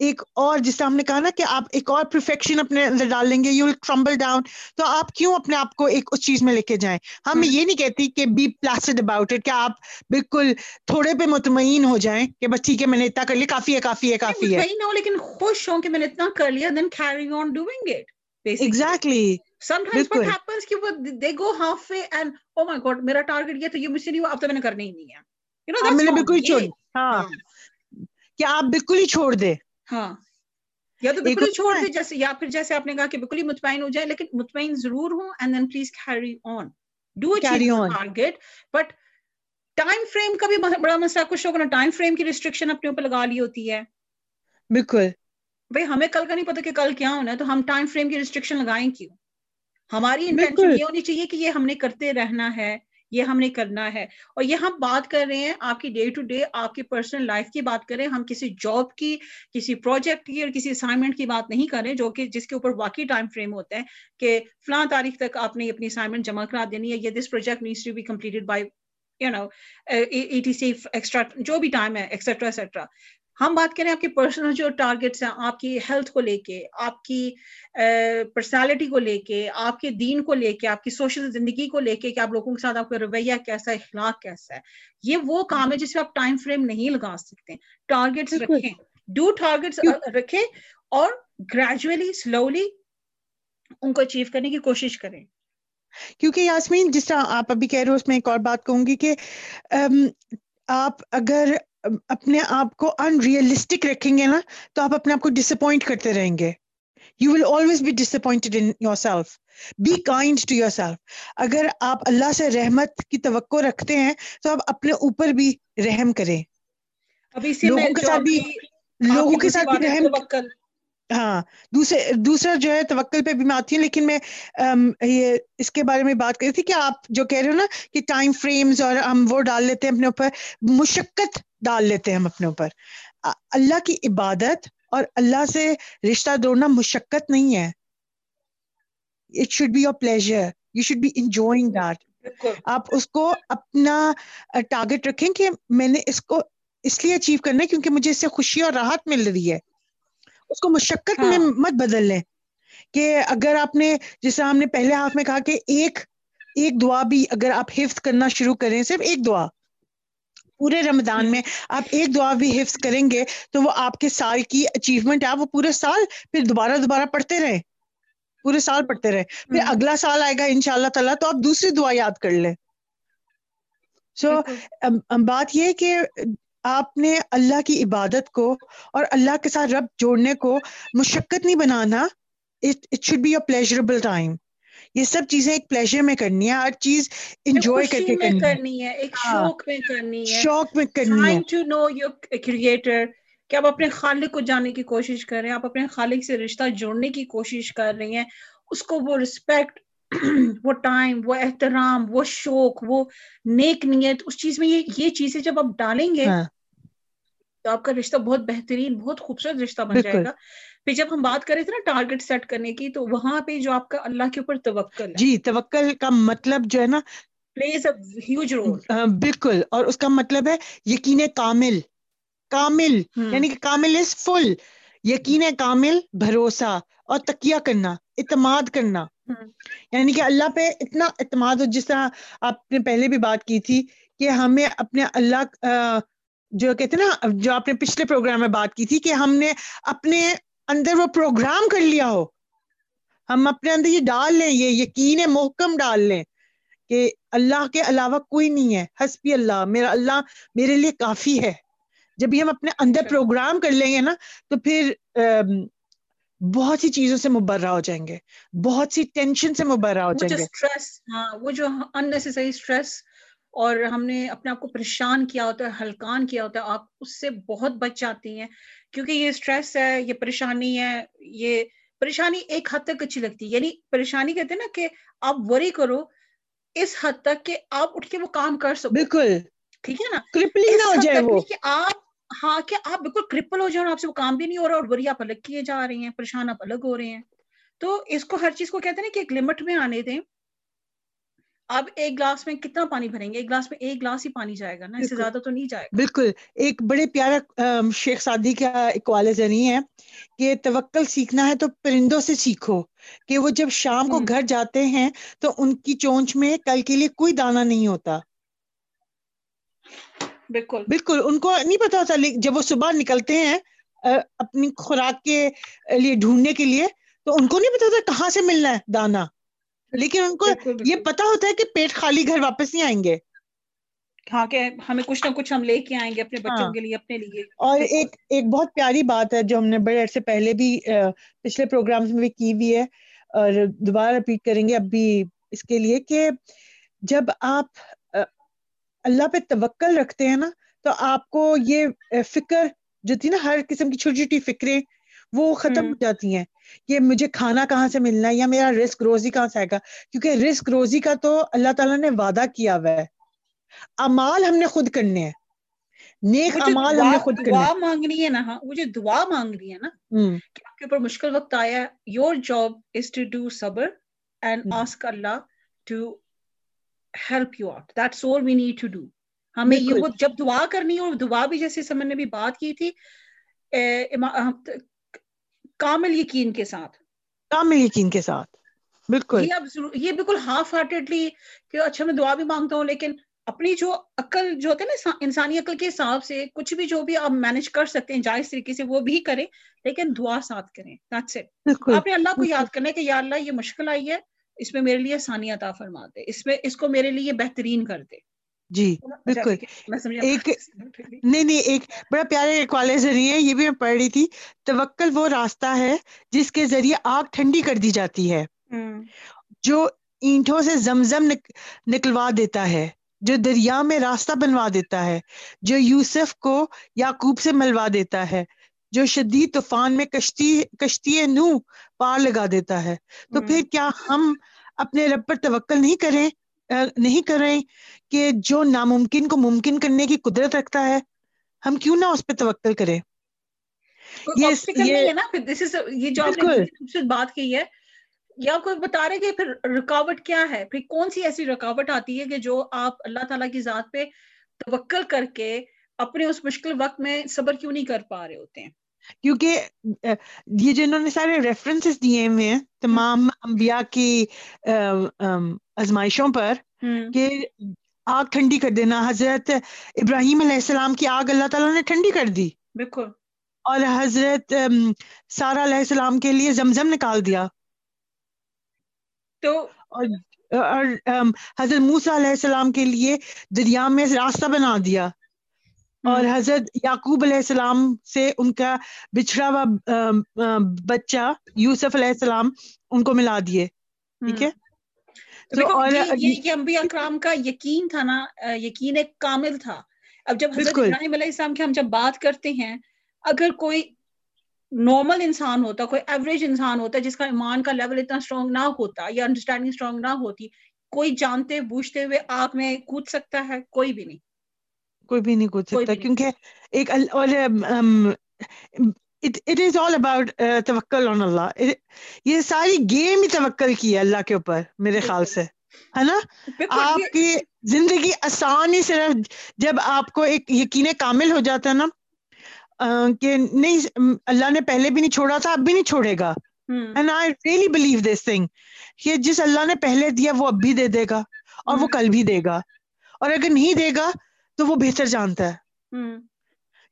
ایک اور جس طرح ہم نے کہا نا کہ آپ ایک اور پرفیکشن اپنے اندر ڈال لیں گے یو ول ٹرمبل ڈاؤن تو آپ کیوں اپنے آپ کو ایک اس چیز میں لے کے جائیں؟ ہم یہ نہیں کہتی کہ بی پلاسڈ اباؤٹ اٹ کہ آپ بالکل تھوڑے پہ مطمئن ہو جائیں کہ بس ٹھیک ہے میں نے اتنا کر لیا کافی ہے کافی ہے کافی ہے۔ لیکن خوش ہوں کہ میں نے اتنا کر لیا then carry on doing it exactly sometimes what happens کہ وہ they go halfway and my god میرا ٹارگٹ یہ تو یہ مجھ سے نہیں ہوا اب تو میں نے کرنا ہی نہیں ہے you know that's بالکل چھوڑ ہاں کہ آپ بالکل ہی چھوڑ دے ہاں یا تو بالکل چھوڑ جیسے یا پھر جیسے آپ نے کہا کہ بالکل ہی مطمئن ہو جائے لیکن مطمئن ضرور ہوں and then please carry on do target but time frame کا بھی بڑا مسئلہ کچھ لوگوں نے ٹائم فریم کی ریسٹرکشن اپنے اوپر لگا لی ہوتی ہے بالکل بھائی ہمیں کل کا نہیں پتا کہ کل کیا ہونا ہے تو ہم ٹائم فریم کی ریسٹرکشن لگائیں کیوں؟ ہماری انٹینشن یہ ہونی چاہیے کہ یہ ہم نے کرتے رہنا ہے یہ ہم نے کرنا ہے۔ اور یہ ہم بات کر رہے ہیں آپ کی ڈے ٹو ڈے آپ کی پرسنل لائف کی بات کریں ہم کسی جاب کی کسی پروجیکٹ کی اور کسی اسائنمنٹ کی بات نہیں کریں جو کہ جس کے اوپر واقعی ٹائم فریم ہوتا ہے کہ فلاں تاریخ تک آپ نے اپنی اسائنمنٹ جمع کرا دینی ہے یہ this project needs to be completed by you know E T C extra جو بھی ٹائم ہے ایکسیٹرا ایکسیٹرا ہم بات کریں آپ کی پرسنل جو ٹارگیٹس ہیں آپ کی ہیلتھ کو لے کے آپ کی پرسنالٹی کو لے کے آپ کے دین کو لے کے آپ کی سوشل زندگی کو لے کے کہ آپ لوگوں کے ساتھ آپ کا رویہ کیسا ہے اخلاق کیسا ہے۔ یہ وہ کام ہے جس میں آپ ٹائم فریم نہیں لگا سکتے۔ ٹارگیٹس رکھیں۔ ڈو ٹارگیٹس رکھیں اور گریجولی سلولی ان کو اچیو کرنے کی کوشش کریں۔ کیونکہ یاسمین جس طرح آپ ابھی کہہ رہے ہو اس میں ایک اور بات کہوں گی کہ آپ اگر اپنے آپ کو ان ریئلسٹک رکھیں گے نا تو آپ اپنے آپ کو ڈس اپوائنٹ کرتے رہیں گے۔ You will always be disappointed in yourself be kind to yourself اگر آپ اللہ سے رحمت کی توقع رکھتے ہیں تو آپ اپنے اوپر بھی رحم کریں۔ لوگوں کے ساتھ بھی لوگوں کے ساتھ بھی رحم ہاں دوسرے دوسرا جو ہے توکل پہ بھی میں آتی ہوں لیکن میں یہ اس کے بارے میں بات کری تھی کہ آپ جو کہہ رہے ہو نا کہ ٹائم فریمز اور ہم وہ ڈال لیتے ہیں اپنے اوپر مشقت ڈال لیتے ہیں ہم اپنے اوپر۔ اللہ کی عبادت اور اللہ سے رشتہ دوڑنا مشقت نہیں ہے۔ It should be your pleasure you should be enjoying that آپ اس کو اپنا ٹارگیٹ رکھیں کہ میں نے اس کو اس لیے اچیو کرنا ہے کیونکہ مجھے اس سے خوشی اور راحت مل رہی ہے۔ اس کو مشقت میں ہاں۔ مت بدل لیں کہ اگر آپ نے جیسے ہم نے پہلے ہاتھ میں کہا کہ ایک ایک دعا بھی اگر آپ حفظ کرنا شروع کریں صرف ایک دعا۔ پورے رمضان میں آپ ایک دعا بھی حفظ کریں گے تو وہ آپ کے سال کی اچیومنٹ ہے۔ وہ پورے سال پھر دوبارہ دوبارہ پڑھتے رہے پورے سال پڑھتے رہے پھر اگلا سال آئے گا ان شاء اللہ تعالیٰ تو آپ دوسری دعا یاد کر لیں۔ سو بات یہ کہ آپ نے اللہ کی عبادت کو اور اللہ کے ساتھ رب جوڑنے کو مشقت نہیں بنانا۔ It should be a pleasurable time یہ سب چیزیں ایک پلیزر میں کرنی ہے ہر چیز انجوائے کر کے کرنی, ہے۔ ایک ہاں، شوق میں کرنی ہے۔ شوق میں کرنی ہے۔ ٹو نو یور کریٹر کہ آپ اپنے خالق کو جاننے کی کوشش کر رہے ہیں آپ اپنے خالق سے رشتہ جوڑنے کی کوشش کر رہی ہیں۔ اس کو وہ رسپیکٹ [CLEARS THROAT] وہ ٹائم وہ احترام وہ شوق وہ نیک نیت اس چیز میں یہ یہ چیزیں جب آپ ڈالیں گے ہاں۔ تو آپ کا رشتہ بہت بہترین بہت خوبصورت رشتہ بن جائے گا۔ پھر جب ہم بات کریں تھے نا ٹارگیٹ سیٹ کرنے کی تو وہاں پہ جو آپ کا اللہ کے اوپر توکل جی توکل کا مطلب جو ہے نا پلیز ہیوج رول بالکل۔ اور اس کا مطلب ہے یقین کامل۔ کامل یعنی کہ کامل از فل یقین کامل بھروسہ۔ اور تکیہ کرنا اعتماد کرنا۔ یعنی کہ اللہ پہ اتنا اعتماد ہو جس طرح آپ نے پہلے بھی بات کی تھی کہ ہمیں اپنے اللہ جو کہتے نا جو آپ نے پچھلے پروگرام میں بات کی تھی کہ ہم نے اپنے اندر وہ پروگرام کر لیا ہو۔ ہم اپنے اندر یہ ڈال لیں یہ یقین محکم ڈال لیں کہ اللہ کے علاوہ کوئی نہیں ہے۔ حسبی اللہ میرا اللہ میرے لیے کافی ہے۔ جب ہم اپنے اندر پروگرام کر لیں گے نا تو پھر بہت سی چیزوں سے مبرہ ہو جائیں گے۔ بہت سی ٹینشن سے مبرہ ہو جائیں گے۔ ہاں وہ جو اننیسری اسٹریس اور ہم نے اپنے آپ کو پریشان کیا ہوتا ہے ہلکان کیا ہوتا ہے آپ اس سے بہت بچ جاتی ہیں۔ کیونکہ یہ اسٹریس ہے یہ پریشانی ہے یہ پریشانی ایک حد تک اچھی لگتی ہے۔ یعنی پریشانی کہتے ہیں نا کہ آپ وری کرو اس حد تک کہ آپ اٹھ کے وہ کام کر سکو۔ بالکل۔ ٹھیک ہے نا؟ نہ ہو جائے وہ۔ کہ آپ ہاں کہ آپ بالکل کرپل ہو جائیں اور آپ سے وہ کام بھی نہیں ہو رہا اور وری آپ الگ کیے جا رہے ہیں پریشان آپ الگ ہو رہے ہیں۔ تو اس کو ہر چیز کو کہتے ہیں نا کہ ایک لمٹ میں آنے دیں۔ اب ایک گلاس میں کتنا پانی بھریں گے؟ ایک گلاس میں ایک گلاس ہی پانی جائے گا نا اس سے زیادہ تو نہیں جائے گا۔ بالکل۔ ایک بڑے پیارا شیخ سادی کا ایک ذریعہ ہے کہ توکل سیکھنا ہے تو پرندوں سے سیکھو کہ وہ جب شام کو گھر جاتے ہیں تو ان کی چونچ میں کل کے لیے کوئی دانا نہیں ہوتا۔ بالکل۔ بالکل۔ ان کو نہیں پتا ہوتا جب وہ صبح نکلتے ہیں اپنی خوراک کے لیے ڈھونڈنے کے لیے تو ان کو نہیں پتا ہوتا کہاں سے ملنا ہے دانا۔ لیکن ان کو یہ پتا ہوتا ہے کہ پیٹ خالی گھر واپس نہیں آئیں گے۔ ہاں کہ ہمیں کچھ نہ کچھ ہم لے کے آئیں گے اپنے بچوں ہاں۔ کے لیے اپنے لیے۔ اور ایک ایک بہت پیاری بات ہے جو ہم نے بڑے عرصے پہلے بھی پچھلے پروگرام میں بھی کی ہوئی ہے۔ اور دوبارہ رپیٹ کریں گے اب بھی اس کے لیے کہ جب آپ اللہ پہ توکل رکھتے ہیں نا تو آپ کو یہ فکر جو تھی نا ہر قسم کی چھوٹی چھوٹی فکریں وہ ختم ہو جاتی ہیں۔ کہ مجھے کھانا کہاں سے ملنا ہے یا میرا رسک روزی کہاں سے آئے گا؟ کیونکہ رسک روزی کا تو اللہ تعالیٰ نے وعدہ کیا ہوا ہے۔ امال ہم نے خود کرنے ہیں۔ نیک امال ہم نے خود کرنے دعا مانگنی ہے نا ہاں وہ جو دعا مانگ رہی ہے نا کہ آپ کے اوپر مشکل وقت آیا your job is to do صبر and ask Allah to help you out that's all we need to do ہمیں یہ جب دعا کرنی اور دعا بھی جیسے سمن نے بھی بات کی تھی کامل یقین کے ساتھ۔ کامل یقین کے ساتھ۔ بالکل۔ یہ اب یہ بالکل ہاف ہارٹیڈلی کہ اچھا میں دعا بھی مانگتا ہوں لیکن اپنی جو عقل جو ہوتے ہیں نا انسانی عقل کے حساب سے کچھ بھی جو بھی آپ مینج کر سکتے ہیں جائز طریقے سے وہ بھی کریں لیکن دعا ساتھ کریں۔ آپ نے اللہ کو یاد کرنا کہ یا اللہ یہ مشکل آئی ہے اس میں میرے لیے آسانی عطا فرما دے اس میں اس کو میرے لیے بہترین کر دے۔ جی بالکل۔ ایک [LAUGHS] نہیں نہیں ایک بڑا پیارے والے ذریعے یہ بھی میں پڑھ رہی تھی۔ توکل وہ راستہ ہے جس کے ذریعے آگ ٹھنڈی کر دی جاتی ہے۔ جو اینٹوں سے زمزم نکلوا دیتا ہے جو دریا میں راستہ بنوا دیتا ہے جو یوسف کو یعقوب سے ملوا دیتا ہے جو شدید طوفان میں کشتی کشتی نو پار لگا دیتا ہے۔ تو پھر کیا ہم اپنے رب پر توکل نہیں کریں؟ نہیں کریں کہ جو ناممکن کو ممکن کرنے کی قدرت رکھتا ہے ہم کیوں نہ اس پہ توقع کریں؟ یہ جو بات کی ہے یا کوئی بتا رہے کہ پھر رکاوٹ کیا ہے؟ پھر کون سی ایسی رکاوٹ آتی ہے کہ جو آپ اللہ تعالیٰ کی ذات پہ توکل کر کے اپنے اس مشکل وقت میں صبر کیوں نہیں کر پا رہے ہوتے ہیں؟ کیونکہ یہ جو انہوں نے سارے ریفرنسز دیے ہوئے ہیں تمام انبیاء کی آزمائشوں پر کہ آگ ٹھنڈی کر دینا حضرت ابراہیم علیہ السلام کی آگ اللہ تعالیٰ نے ٹھنڈی کر دی۔ بالکل۔ اور حضرت سارا علیہ السلام کے لیے زمزم نکال دیا۔ تو اور حضرت موسا علیہ السلام کے لیے دریا میں راستہ بنا دیا۔ اور حضرت یعقوب علیہ السلام سے ان کا بچھڑا ہوا بچہ یوسف علیہ السلام ان کو ملا دیے۔ ٹھیک ہے؟ یہ انبیاء اکرام کا یقین تھا نا یقین ایک کامل تھا۔ اب جب حضرت ابراہیم علیہ السلام کی ہم جب بات کرتے ہیں اگر کوئی نارمل انسان ہوتا کوئی ایوریج انسان ہوتا جس کا ایمان کا لیول اتنا اسٹرانگ نہ ہوتا یا انڈرسٹینڈنگ اسٹرانگ نہ ہوتی کوئی جانتے بوجھتے ہوئے آگ میں کود سکتا ہے؟ کوئی بھی نہیں۔ کوئی بھی نہیں کود سکتا کیونکہ ایک اور اٹ از آل اباؤٹ توکل آن اللہ یہ ساری گیم ہی توکل کی ہے اللہ کے اوپر میرے خیال سے. ہے نا؟ آپ کی زندگی آسان ہی صرف جب آپ کو ایک یقین کامل ہو جاتا ہے نا کہ نہیں اللہ نے پہلے بھی نہیں چھوڑا تھا اب بھی نہیں چھوڑے گا. And I really believe this thing کہ جس اللہ نے پہلے دیا وہ اب بھی دے دے گا اور وہ کل بھی دے گا۔ اور اگر نہیں دے گا تو وہ بہتر جانتا ہے۔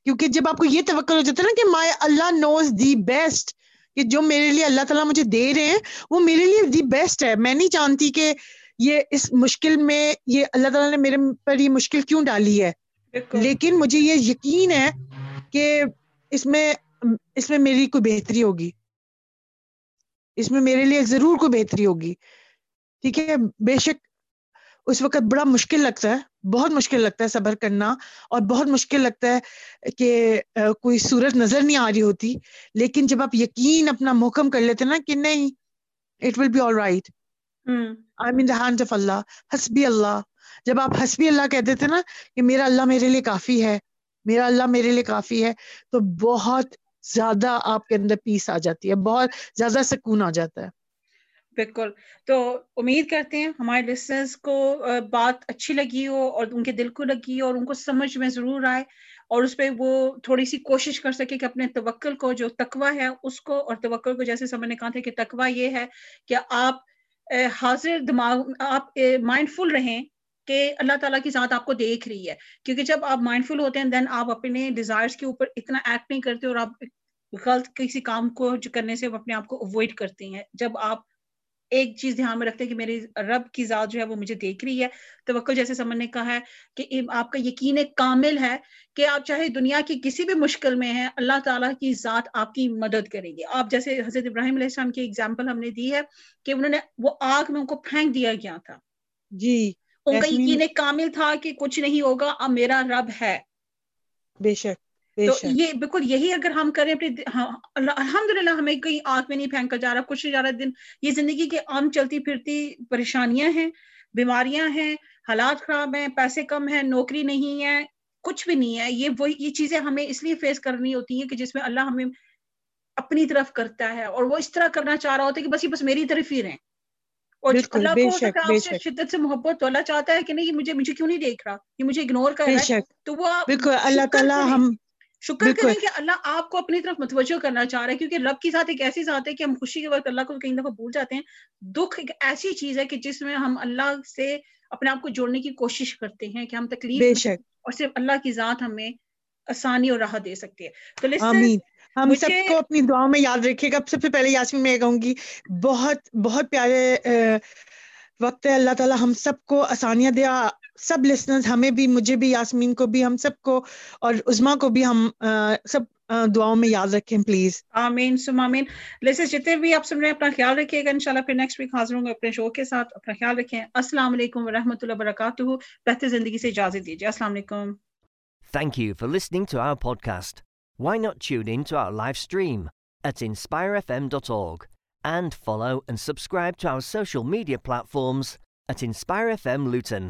کیونکہ جب آپ کو یہ توقع ہو جاتا ہے نا کہ مائی اللہ نوز دی بیسٹ کہ جو میرے لیے اللہ تعالیٰ مجھے دے رہے ہیں وہ میرے لیے دی بیسٹ ہے۔ میں نہیں جانتی کہ یہ اس مشکل میں یہ اللہ تعالیٰ نے میرے پر یہ مشکل کیوں ڈالی ہے؟ لیکن مجھے یہ یقین ہے کہ اس میں اس میں میری کوئی بہتری ہوگی۔ اس میں میرے لیے ضرور کوئی بہتری ہوگی۔ ٹھیک ہے؟ بے شک اس وقت بڑا مشکل لگتا ہے۔ بہت مشکل لگتا ہے صبر کرنا اور بہت مشکل لگتا ہے کہ کوئی صورت نظر نہیں آ رہی ہوتی لیکن جب آپ یقین اپنا محکم کر لیتے نا کہ نہیں it will be all right I mean the hand of اللہ حسبی اللہ۔ جب آپ حسبی اللہ کہہ دیتے نا کہ میرا اللہ میرے لیے کافی ہے میرا اللہ میرے لیے کافی ہے تو بہت زیادہ آپ کے اندر پیس آ جاتی ہے بہت زیادہ سکون آ جاتا ہے۔ بالکل۔ تو امید کرتے ہیں ہمارے لسنرز کو بات اچھی لگی ہو اور ان کے دل کو لگی ہو اور ان کو سمجھ میں ضرور آئے اور اس پہ وہ تھوڑی سی کوشش کر سکے کہ اپنے توکل کو، جو تقوی ہے اس کو اور توکل کو، جیسے سمجھ نے کہا تھا کہ تقوی یہ ہے کہ آپ حاضر دماغ، آپ مائنڈ فل رہیں کہ اللہ تعالیٰ کی ذات آپ کو دیکھ رہی ہے۔ کیونکہ جب آپ مائنڈ فل ہوتے ہیں دین آپ اپنے ڈیزائرس کے اوپر اتنا ایکٹ نہیں کرتے اور آپ غلط کسی کام کو کرنے سے اپنے آپ کو اوائڈ کرتے ہیں۔ جب آپ ایک چیز دھیان میں رکھتے ہیں کہ میری رب کی ذات جو ہے وہ مجھے دیکھ رہی ہے۔ توکل جیسے سمجھ نے کہا ہے کہ آپ کا یقین کامل ہے کہ آپ چاہے دنیا کی کسی بھی مشکل میں ہیں اللہ تعالیٰ کی ذات آپ کی مدد کرے گی۔ آپ جیسے حضرت ابراہیم علیہ السلام کی ایگزامپل ہم نے دی ہے کہ انہوں نے وہ آگ میں ان کو پھینک دیا گیا تھا۔ جی ان کا یقین کامل تھا کہ کچھ نہیں ہوگا اب میرا رب ہے۔ بے شک۔ تو یہ بالکل یہی اگر ہم کریں اپنے ہاں، الحمد للہ ہمیں کہیں آگ میں نہیں پھینکا جا رہا کچھ نہیں جا رہا دن یہ زندگی کے عام چلتی پھرتی پریشانیاں ہیں بیماریاں ہیں حالات خراب ہیں پیسے کم ہیں نوکری نہیں ہے کچھ بھی نہیں ہے یہ وہی یہ چیزیں ہمیں اس لیے فیس کرنی ہوتی ہیں کہ جس میں اللہ ہمیں اپنی طرف کرتا ہے اور وہ اس طرح کرنا چاہ رہا ہوتا ہے کہ بس یہ بس میری طرف ہی رہیں۔ اور اللہ کو آپ سے شدت سے محبت تو اللہ چاہتا ہے کہ نہیں یہ مجھے مجھے کیوں نہیں دیکھ رہا؟ یہ مجھے اگنور کر رہا ہے۔ تو وہ بالکل اللہ تعالیٰ ہم شکر کریں کہ اللہ آپ کو اپنی طرف متوجہ کرنا چاہ رہا ہے کیونکہ رب کی ذات ایک ایسی ذات ہے کہ ہم خوشی کے وقت اللہ کو کئی دفعہ بھول جاتے ہیں۔ دکھ ایک ایسی چیز ہے کہ جس میں ہم اللہ سے اپنے آپ کو جوڑنے کی کوشش کرتے ہیں کہ ہم تکلیف اور صرف اللہ کی ذات ہمیں آسانی اور راہ دے سکتی ہے۔ تو آمین۔ ہم سب کو اپنی دعاؤں میں یاد رکھے گا۔ سب سے پہلے یاسمین میں کہوں گی بہت بہت پیارے وقت ہے۔ اللہ تعالیٰ ہم سب کو آسانیاں دیا۔ سب لسنرز ہمیں بھی مجھے بھی یاسمین کو بھی ہم سب کو اور عزما کو بھی ہم سب دعاؤں میں یاد رکھیں پلیز آمین سم آمین لسنرز جتنے بھی آپ سن رہے ہیں اپنا خیال رکھیے گا انشاءاللہ پھر نیکسٹ ویک حاضر ہوں گے اپنے شو کے ساتھ اپنا خیال رکھیں السلام علیکم ورحمۃ اللہ وبرکاتہ بہتر زندگی سے اجازت دیجیے السلام علیکم Thank you for listening to our podcast. Why not tune in to our live stream at inspirefm.org and follow and subscribe to our social media platforms at Inspire FM Luton.